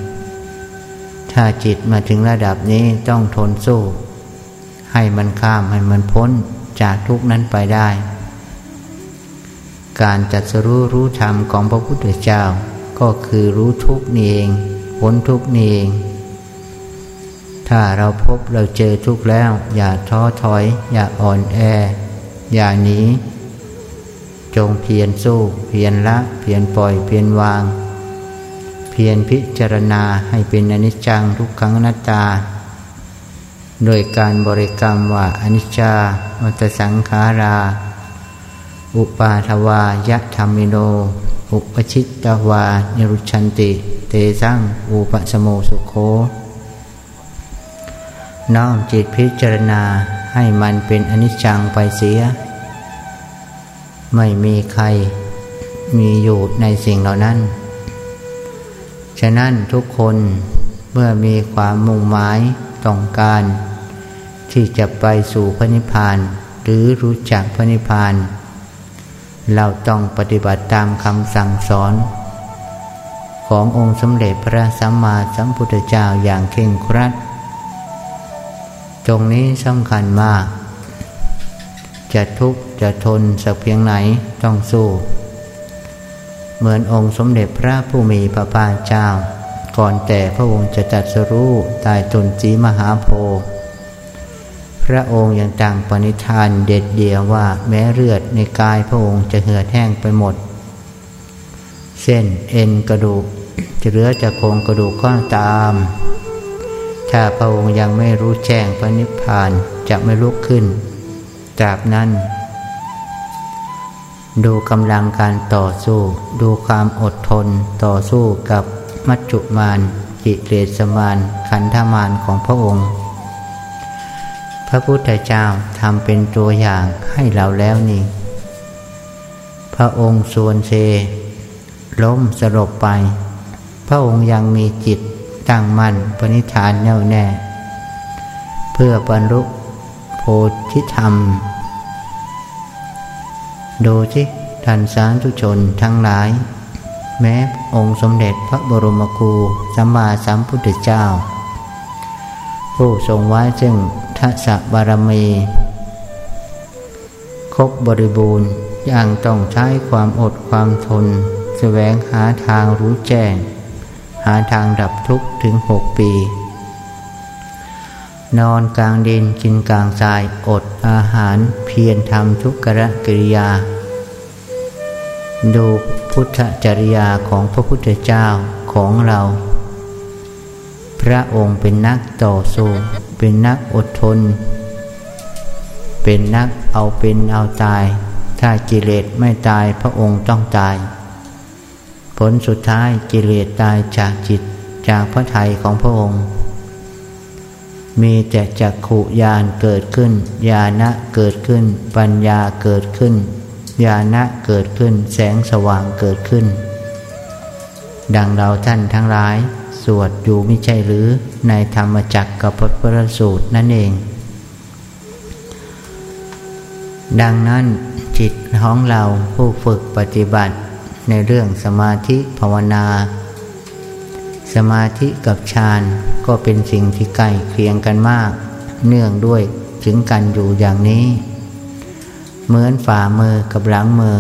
ถ้าจิตมาถึงระดับนี้ต้องทนสู้ ให้มันข้ามให้มันพ้นจากทุกนั้นไปได้ การจัดสรู้รู้ธรรมของพระพุทธเจ้าก็คือรู้ทุกนี่เองพ้นทุกนี่เอง ถ้าเราพบเราเจอทุกแล้ว อย่าท้อถอย อย่าอ่อนแอ อย่าหนี จงเพียรสู้ เพียรละ เพียรปล่อย เพียรวาง เพียรพิจารณาให้เป็นอนิจจังทุกขังนัตตา โดยการบริกรรมว่าอนิจจาวัตสังขารา อุปาทวายะธรรมิโน อุปชิตตวานิรุชันติ เตสังอุปสโมสุโคน้อมจิตพิจารณาให้มันเป็นอนิจจังไปเสีย ไม่มีใครมีอยู่ในสิ่งเหล่านั้น ฉะนั้นทุกคนเมื่อมีความมุ่งหมายต้องการ ที่จะไปสู่พระนิพพานหรือรู้จักพระนิพพาน เราต้องปฏิบัติตามคำสั่งสอน ขององค์สมเด็จพระสัมมาสัมพุทธเจ้าอย่างเข่งครัด ตรงนี้สำคัญมาก จะทุกข์จะทนสักเพียงไหนต้องสู้ เหมือนองค์สมเด็จพระผู้มีพระภาคเจ้า ก่อนแต่พระองค์จะจัดสรู้ตายตนจีมหาโพธิ์พระองค์ยังตั้งปณิธานเด็ดเดียวว่าแม้เลือดในกายพระองค์จะเหือดแห้งไปหมด เส้นเอ็นกระดูกจะเหลือจากโครงกระดูกก็ตาม ถ้าพระองค์ยังไม่รู้แจ้งพระนิพพานจะไม่ลุกขึ้น ตราบนั้น ดูกำลังการต่อสู้ ดูความอดทนต่อสู้กับมัจจุมานจิเรสมานขันธมานของพระองค์ พระพุทธเจ้าทำเป็นตัวอย่างให้เราแล้วนี่ พระองค์ส่วนเซ ล้มสลบไป พระองค์ยังมีจิตตั้งมั่นปณิธานแน่วแน่ เพื่อบรรลุโพธิธรรม ดูที่ท่านสาธุชนทั้งหลาย แม้องค์สมเด็จพระบรมครูสัมมาสัมพุทธเจ้า ผู้ทรงไว้ซึ่งทัศบารมีครบบริบูรณ์ยังต้องใช้ความอดความทน แสวงหาทางรู้แจ้ง หาทางดับทุกข์ถึงหกปี นอนกลางดินกินกลางทรายอดอาหารเพียรทำทุกขะกิริยา ดูพุทธจริยาของพระพุทธเจ้าของเรา พระองค์เป็นนักต่อสู้เป็นนักอดทน เป็นนักเอาเป็นเอาตาย ถ้ากิเลสไม่ตายพระองค์ต้องตาย ผลสุดท้ายกิเลสตายจากจิตจากพระทัยของพระองค์ มีแต่จักขุญาณเกิดขึ้นญาณะเกิดขึ้น ปัญญาเกิดขึ้นญาณะเกิดขึ้น แสงสว่างเกิดขึ้น ดังเราท่านทั้งหลาย สวดอยู่ไม่ใช่หรือในธรรมจักรกับพระพระสูตรนั่นเอง ดังนั้นจิตของเราผู้ฝึกปฏิบัติในเรื่องสมาธิภาวนา สมาธิกับฌาน ก็เป็นสิ่งที่ใกล้เคียงกันมาก เนื่องด้วยถึงกันอยู่อย่างนี้ เหมือนฝ่ามือกับหลังมือ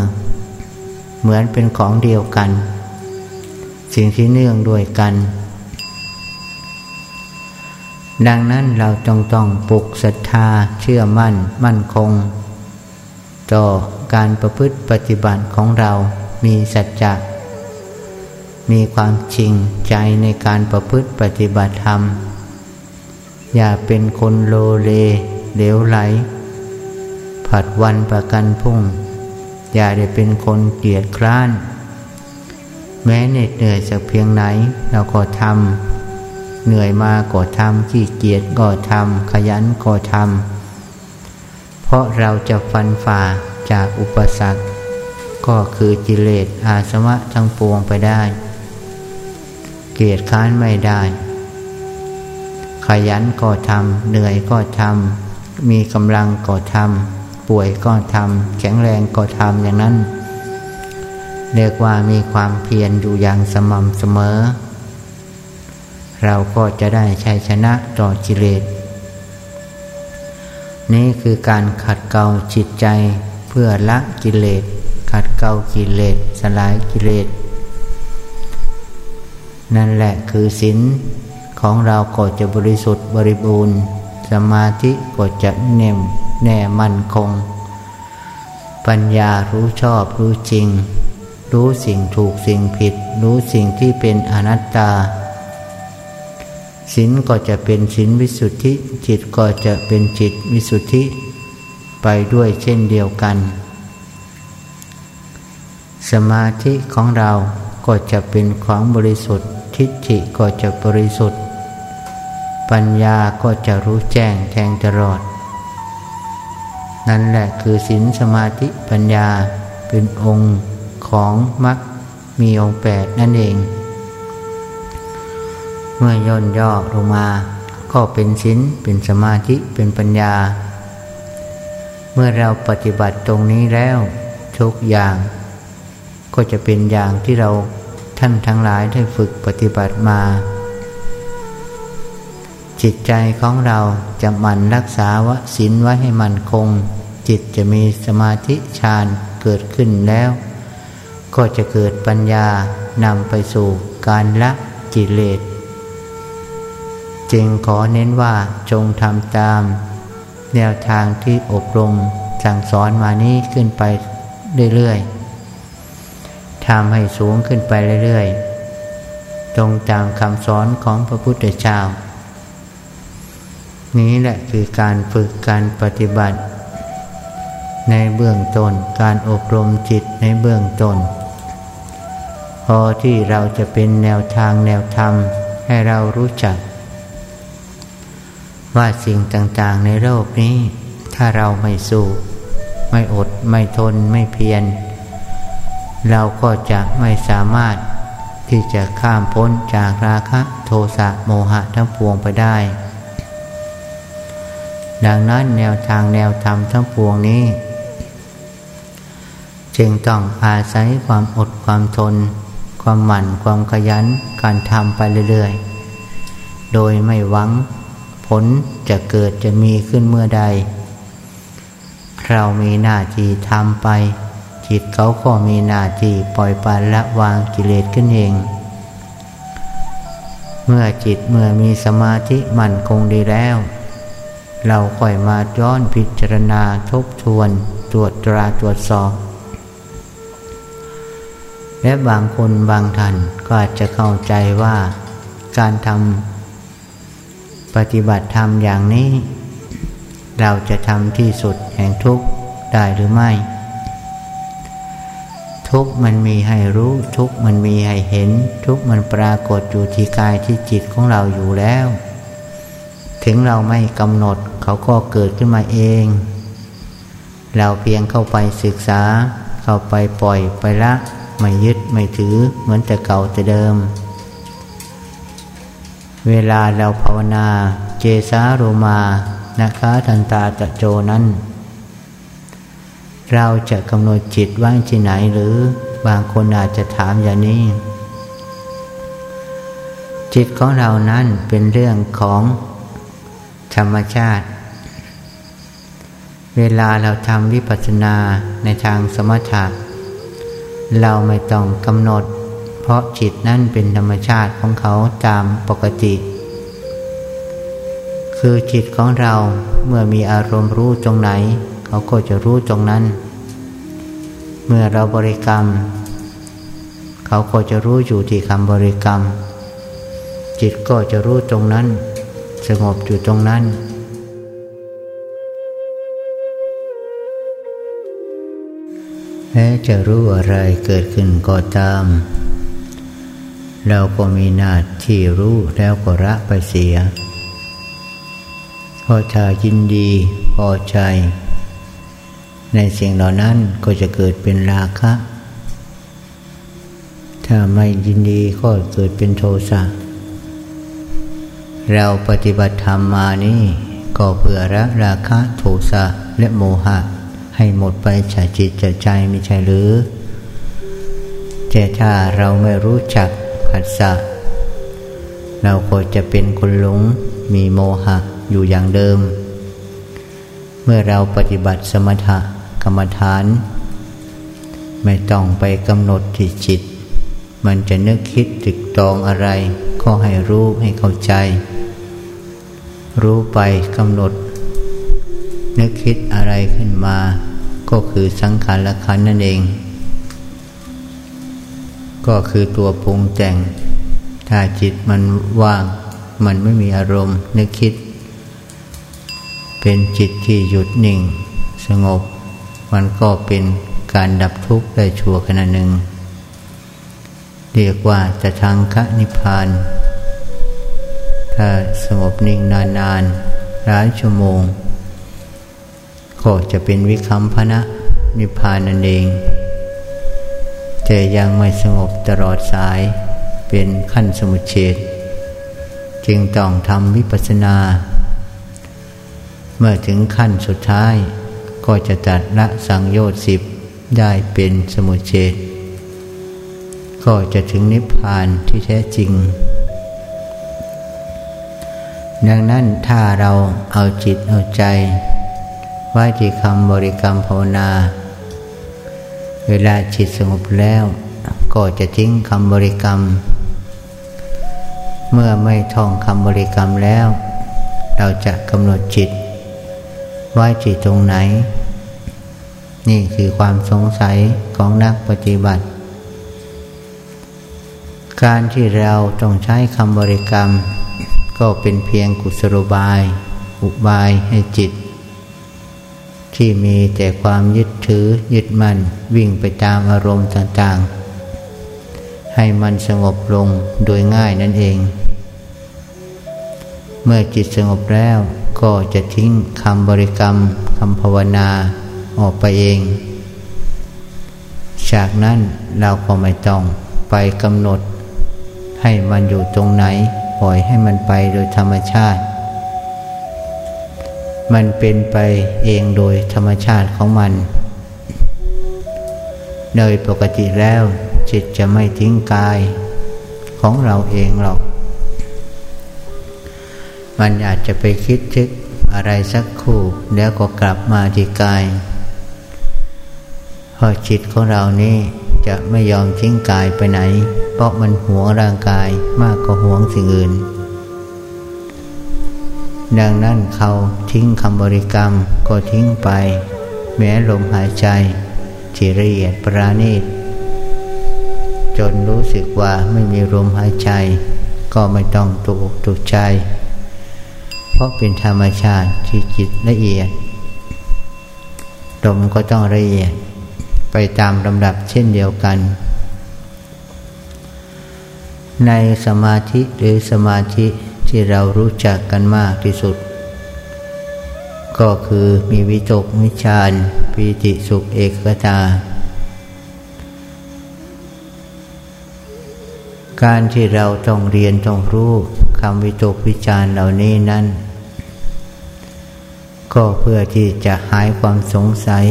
เหมือนเป็นของเดียวกัน สิ่งที่เนื่องด้วยกัน ดังนั้นเราจงต้องปลุกศรัทธาเชื่อมั่นมั่นคง ต่อการประพฤติปฏิบัติของเรามีสัจจะ มีความจริงใจในการประพฤติปฏิบัติธรรม อย่าเป็นคนโลเลเหลวไหล ผัดวันประกันพุ่ง อย่าได้เป็นคนเกียดคร้าน แม้เหน็ดเหนื่อยสักเพียงไหนเราก็ทำเหนื่อยมาก็ทำขี้เกียจก็ทำขยันก็ทำเพราะเราจะฟันฝ่าจากอุปสรรค ก็คือกิเลสอาสวะทั้งปวงไปได้ เกียรค้านไม่ได้ ขยันก็ทำเหนื่อยก็ทำมีกำลังก็ทำป่วยก็ทำแข็งแรงก็ทำอย่างนั้น เรียกว่ามีความเพียรอยู่อย่างสม่ำเสมอ เราก็จะได้ชัยชนะต่อกิเลสนี่คือการขัดเกลาจิตใจเพื่อละกิเลส ขัดเกลากิเลส สลายกิเลส นั่นแหละคือศีลของเราก็จะบริสุทธิ์บริบูรณ์ สมาธิก็จะเน่มแน่มั่นคง ปัญญารู้ชอบรู้จริง รู้สิ่งถูกสิ่งผิด รู้สิ่งที่เป็นอนัตตาศีลก็จะเป็นศีลวิสุทธิ จิตก็จะเป็นจิตวิสุทธิ ไปด้วยเช่นเดียวกัน สมาธิของเราก็จะเป็นของบริสุทธิ์ ทิฏฐิก็จะบริสุทธิ์ ปัญญาก็จะรู้แจ้งแทงตลอด นั่นแหละคือศีลสมาธิปัญญาเป็นองค์ของมรรคมีองค์แปดนั่นเอง เมื่อย่นย่อลงมาก็เป็นศีลเป็นสมาธิเป็นปัญญา เมื่อเราปฏิบัติตรงนี้แล้วทุกอย่าง ก็จะเป็นอย่างที่เรา ท่านทั้งหลายได้ฝึกปฏิบัติมา จิตใจของเราจะหมั่นรักษาวศีลไว้ให้มันคง จิตจะมีสมาธิฌานเกิดขึ้นแล้ว ก็จะเกิดปัญญานำไปสู่การละกิเลสจึงขอเน้นว่าจงทำตาม แนวทางที่อบรมสั่งสอนมานี้ขึ้นไปเรื่อยๆ ทำให้สูงขึ้นไปเรื่อยๆ ตรงตามคำสอนของพระพุทธเจ้า นี้แหละคือการฝึกการปฏิบัติ ในเบื้องต้นการอบรมจิตในเบื้องต้นพอที่เราจะเป็นแนวทางแนวธรรมให้เรารู้จัก ว่าสิ่งต่างๆในโลกนี้ ถ้าเราไม่สู้ ไม่อดไม่ทนไม่เพียร เราก็จะไม่สามารถที่จะข้ามพ้นจากราคะโทสะโมหะทั้งปวงไปได้ ดังนั้นแนวทางแนวธรรมทั้งปวงนี้ จึงต้องอาศัยความอดความทน ความหมั่นความขยันการทำไปเรื่อยๆ โดยไม่หวังผลจะเกิดจะมีขึ้นเมื่อใด เรามีหน้าที่ทำไป จิตเขาก็มีหน้าที่ปล่อยปานละวางกิเลสขึ้นเอง เมื่อจิตเมื่อมีสมาธิมั่นคงดีแล้ว เราค่อยมาย้อนพิจารณาทบทวนตรวจตราตรวจสอบ และบางคนบางท่านก็อาจจะเข้าใจว่าการทำปฏิบัติธรรมอย่างนี้ เราจะทำที่สุดแห่งทุกข์ได้หรือไม่ ทุกมันมีให้รู้ทุกมันมีให้เห็น ทุกมันปรากฏอยู่ที่กายที่จิตของเราอยู่แล้ว ถึงเราไม่กำหนดเขาก็เกิดขึ้นมาเอง เราเพียงเข้าไปศึกษา เข้าไปปล่อยไปละไม่ยึดไม่ถือเหมือนแต่เก่าแต่เดิม เวลาเราภาวนาเจสาโรมานะคะทันตาตะโจนั้น เราจะกำหนดจิตว่างที่ไหนหรือบางคนอาจจะถามอย่างนี้ จิตของเรานั้นเป็นเรื่องของธรรมชาติ เวลาเราทำวิปัสสนาในทางสมถะเราไม่ต้องกำหนด เพราะจิตนั่นเป็นธรรมชาติของเขาตามปกติ คือจิตของเราเมื่อมีอารมณ์รู้ตรงไหน เขาก็จะรู้ตรงนั้น เมื่อเราบริกรรม เขาก็จะรู้อยู่ที่คำบริกรรม จิตก็จะรู้ตรงนั้น สงบอยู่ตรงนั้นแม้จะรู้อะไรเกิดขึ้นก็ตาม เราก็มีหน้าที่รู้แล้วก็ละไปเสีย พอถ้ายินดี พอใจ ในสิ่งเหล่านั้นก็จะเกิดเป็นราคะ ถ้าไม่ยินดีก็เกิดเป็นโทสะ เราปฏิบัติธรรมมานี่ก็เพื่อละราคะโทสะและโมหะ ให้หมดไปจากจิตจากใจไม่ใช่หรือแต่ถ้าเราไม่รู้จักผัสสะเราก็จะเป็นคนหลงมีโมหะอยู่อย่างเดิม เมื่อเราปฏิบัติสมถะ กรรมฐาน ไม่ต้องไปกำหนดที่จิต มันจะนึกคิดตึกตองอะไร ก็ให้รู้ให้เข้าใจ รู้ไปกำหนด นึกคิดอะไรขึ้นมา ก็คือสังขารละขันนั่นเอง ก็คือตัวปรุงแต่ง ถ้าจิตมันว่าง มันไม่มีอารมณ์นึกคิด เป็นจิตที่หยุดนิ่ง สงบ มันก็เป็นการดับทุกข์ได้ชั่วขณะหนึ่ง เรียกว่าจะทางคะนิพพาน ถ้าสงบนิ่งนานๆหลายชั่วโมง ก็จะเป็นวิคัมพนะนิพพานนั่นเอง แต่ยังไม่สงบตลอดสายเป็นขั้นสมุเฉดจึงต้องทำวิปัสสนา เมื่อถึงขั้นสุดท้าย ก็จะตัดละสังโยชน์สิบได้เป็นสมุเฉดก็จะถึงนิพพานที่แท้จริง ดังนั้นถ้าเราเอาจิตเอาใจ ไว้ที่คำบริกรรมภาวนา เวลาจิตสงบแล้ว ก็จะทิ้งคำบริกรรม เมื่อไม่ท่องคำบริกรรมแล้ว เราจะกำหนดจิต ไว้จิตตรงไหน นี่คือความสงสัยของนักปฏิบัติ การที่เราต้องใช้คำบริกรรม ก็เป็นเพียงกุศโลบาย อุบายให้จิต ที่มีแต่ความยึดถือยึดมั่นวิ่งไปตามอารมณ์ต่างๆ ให้มันสงบลงโดยง่ายนั่นเอง เมื่อจิตสงบแล้วก็จะทิ้งคำบริกรรมคำภาวนา ออกไปเอง จากนั้นเราก็ไม่ต้องไปกำหนด ให้มันอยู่ตรงไหน ปล่อยให้มันไปโดยธรรมชาติ มันเป็นไปเองโดยธรรมชาติของมันโดยปกติแล้วจิตจะไม่ทิ้งกายของเราเองหรอก มันอาจจะไปคิดทึกอะไรสักคู่แล้วก็กลับมาที่กาย พราะจิตของเรานี่จะไม่ยอมทิ้งกายไปไหน เพราะมันหวงร่างกายมากกว่าหวงสิ่งอื่น ดังนั้นเขาทิ้งคำบริกรรมก็ทิ้งไป แม้ลมหายใจที่ละเอียดปราณีต จนรู้สึกว่าไม่มีลมหายใจ ก็ไม่ต้องตุกตุกใจ เพราะเป็นธรรมชาติที่จิตละเอียดลมก็ต้องละเอียด ไปตามลำดับเช่นเดียวกัน ในสมาธิหรือสมาธิที่เรารู้จักกันมากที่สุด ก็คือมีวิตกวิชานปีติสุขเอกตา การที่เราต้องเรียนต้องรู้คำวิตกวิจารเหล่านี้นั้น ก็เพื่อที่จะหายความสงสัย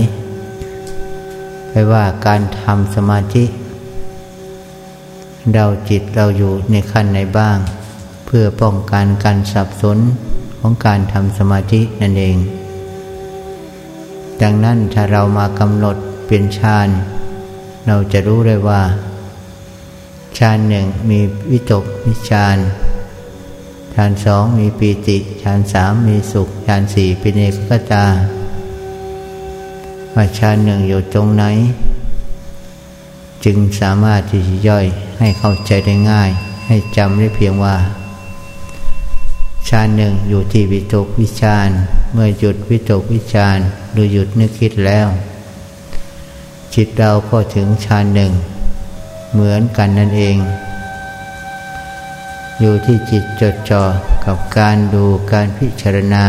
ไปว่าการทำสมาธิเราจิตเราอยู่ในขั้นไหนบ้าง เพื่อป้องกันการสับสนของการทำสมาธินั่นเอง ดังนั้นถ้าเรามากำหนดเป็นฌานเราจะรู้เลยว่าฌานหนึ่งมีวิตกวิจารฌานสองมีปีติฌานสามมีสุขฌานสี่เป็นเอกตา ว่าฌาหนึ่งอยู่ตรงไหน จึงสามารถที่จะย่อยให้เข้าใจได้ง่าย ให้จำได้เพียงว่าฌาหนึ่งอยู่ที่วิตกวิจารเมื่อหยุดวิตกวิจารหรือหยุดนึกคิดแล้ว จิตเราก็ถึงฌาหนึ่ง เหมือนกันนั่นเอง อยู่ที่จิตจดจ่อกับการดูการพิจารณา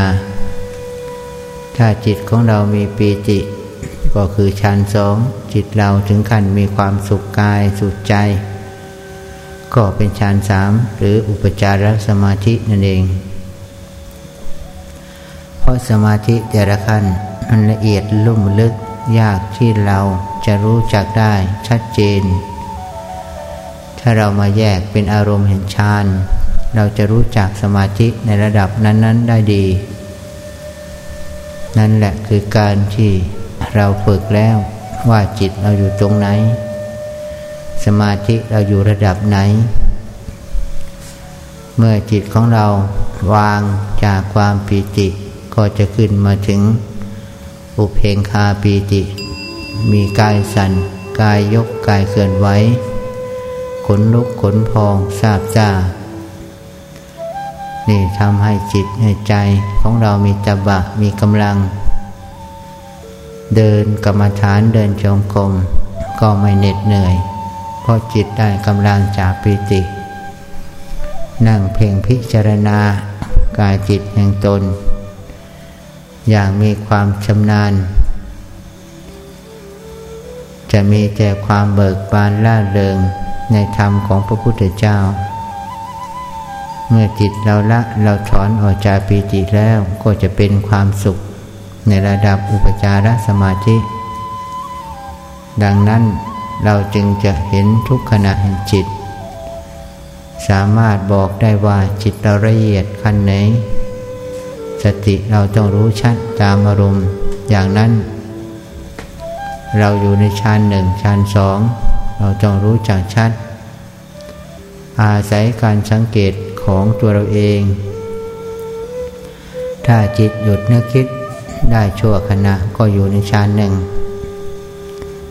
ถ้าจิตของเรามีปีติ ก็คือฌานสองจิตเราถึงขั้นมีความสุขกายสุขใจ ก็เป็นฌานสามหรืออุปจารสมาธินั่นเอง เพราะสมาธิแต่ละขั้นมันละเอียดลุ่มลึกยากที่เราจะรู้จักได้ชัดเจน ถ้าเรามาแยกเป็นอารมณ์เห็นฌานเราจะรู้จักสมาธิในระดับนั้น ๆ ได้ดี นั่นแหละคือการที่ เราฝึกแล้วว่าจิตเราอยู่ตรงไหน สมาธิเราอยู่ระดับไหน เมื่อจิตของเราวางจากความปีติ ก็จะขึ้นมาถึง อุเพงคาปีติ มีกายสัน่นกายยกกายเคลื่อนไหวขนลุกขนพองทราบจ้านี่ทำให้จิตให้ใจของเรามีตบะมีกำลัง เดินกรรมฐานเดินจงกรมก็ไม่เหน็ดเหนื่อย เพราะจิตได้กำลังจากปิติ นั่งเพ่งพิจารณากายจิตแห่งตน อย่างมีความชำนาญ จะมีแต่ความเบิกบานล่าเริงในธรรมของพระพุทธเจ้า เมื่อจิตเราละเราถอนออกจากปีติแล้วก็จะเป็นความสุข ในระดับอุปจารสมาธิ ดังนั้นเราจึงจะเห็นทุกขณะแห่งจิต สามารถบอกได้ว่าจิตเราละเอียดขั้นไหน สติเราต้องรู้ชัดตามอารมณ์อย่างนั้น เราอยู่ในฌานหนึ่งฌานสองเราต้องรู้จักชัด อาศัยการสังเกตของตัวเราเอง ถ้าจิตหยุดนึกคิด ได้ชั่วขณะก็อยู่ในฌานหนึ่ง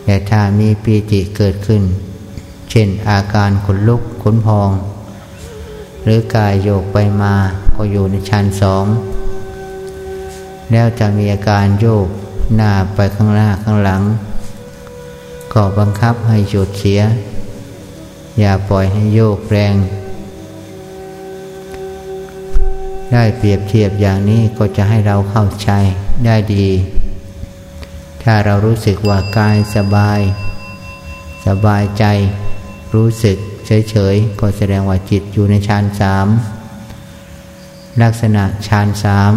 แต่ถ้ามีปีติเกิดขึ้น เช่นอาการขนลุกขนพอง หรือกายโยกไปมาก็อยู่ในฌานสอง แล้วจะมีอาการโยกหน้าไปข้างหน้าข้างหลัง ก็บังคับให้หยุดเสีย อย่าปล่อยให้โยกแรงได้เปรียบเทียบอย่างนี้ก็จะให้เราเข้าใจ ได้ดี ถ้าเรารู้สึกว่ากายสบาย สบายใจ รู้สึกเฉยๆ ก็แสดงว่าจิตอยู่ในฌานสามลักษณะฌานสาม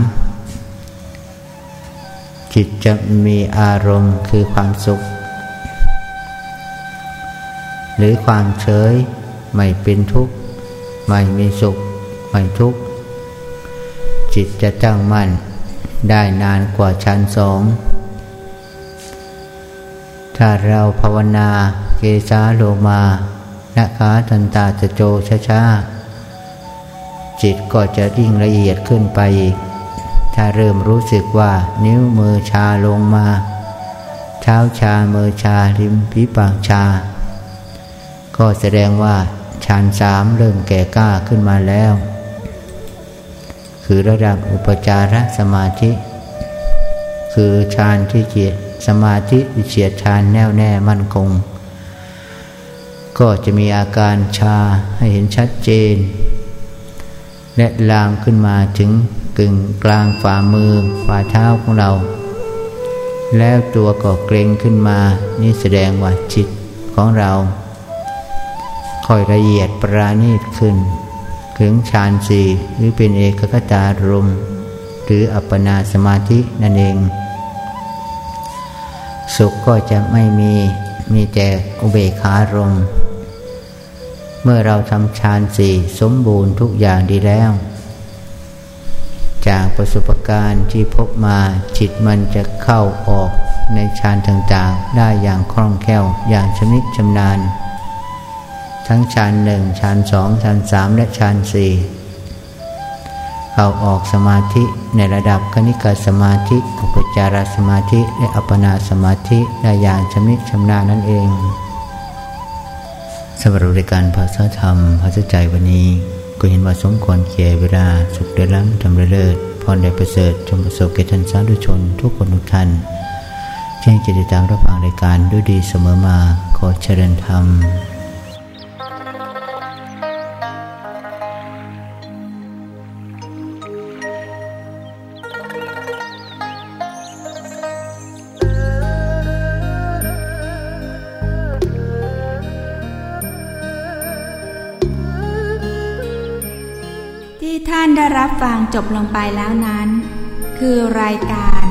จิตจะมีอารมณ์คือความสุข หรือความเฉยไม่เป็นทุกข์ ไม่มีสุข ไม่ทุกข์ จิตจะตั้งมั่น ได้นานกว่าชั้นสอง ถ้าเราภาวนาเกสาโลมานะคะทันตาจะโจช้าๆจิตก็จะยิ่งละเอียดขึ้นไปอีก ถ้าเริ่มรู้สึกว่านิ้วมือชาลงมา เท้าชามือชาริมฝีปากชา ก็แสดงว่าฌานสามเริ่มแก่กล้าขึ้นมาแล้ว คือระดับอุปจารสมาธิ คือฌานที่เกียสมาธิเฉียดฌานแน่วแน่มั่นคง ก็จะมีอาการชาให้เห็นชัดเจน และลามขึ้นมาถึงกึ่งกลางฝ่ามือฝ่าเท้าของเรา แล้วตัวก็เกรงขึ้นมา นี่แสดงว่าจิตของเรา ค่อยละเอียดปราณีตขึ้น ถึงฌานสี่หรือเป็นเอกคตารมหรืออัปปนาสมาธินั่นเอง สุขก็จะไม่มีมีแต่อุเบกขารมเมื่อเราทำฌานสี่สมบูรณ์ทุกอย่างดีแล้ว จากประสบการณ์ที่พบมาจิตมันจะเข้าออกในฌานต่างๆ ได้อย่างคล่องแคล่วอย่างชำนิชำนาญ ทั้งฌานหนึ่งฌานสองฌานสามและฌานสี่เข้าออกสมาธิในระดับคณิกาสมาธิอุปจารสมาธิและอัปปนาสมาธิได้อย่างชำนิชำนาญนั่นเองสำหรับรายการภาษาธรรมภาษาใจวันนี้ ก็เห็นว่าสมควรเกียเวลา สุขเดล้ำทำเลิศพรได้ประเสริฐจงประสบแก่ท่านสาธุชน ทุกคนทุกท่านที่จะติดตามรับฟังรายการด้วยดีเสมอมาขอเจริญธรรม
จบลงไปแล้วนั้น คือรายการ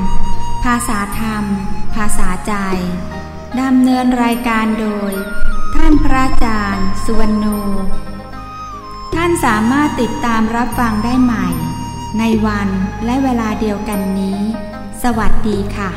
ภาษาธรรม ภาษาใจดำเนินรายการโดย ท่านพระอาจารย์สุวรรณโนท่านสามารถติดตามรับฟังได้ใหม่ ในวันและเวลาเดียวกันนี้ สวัสดีค่ะ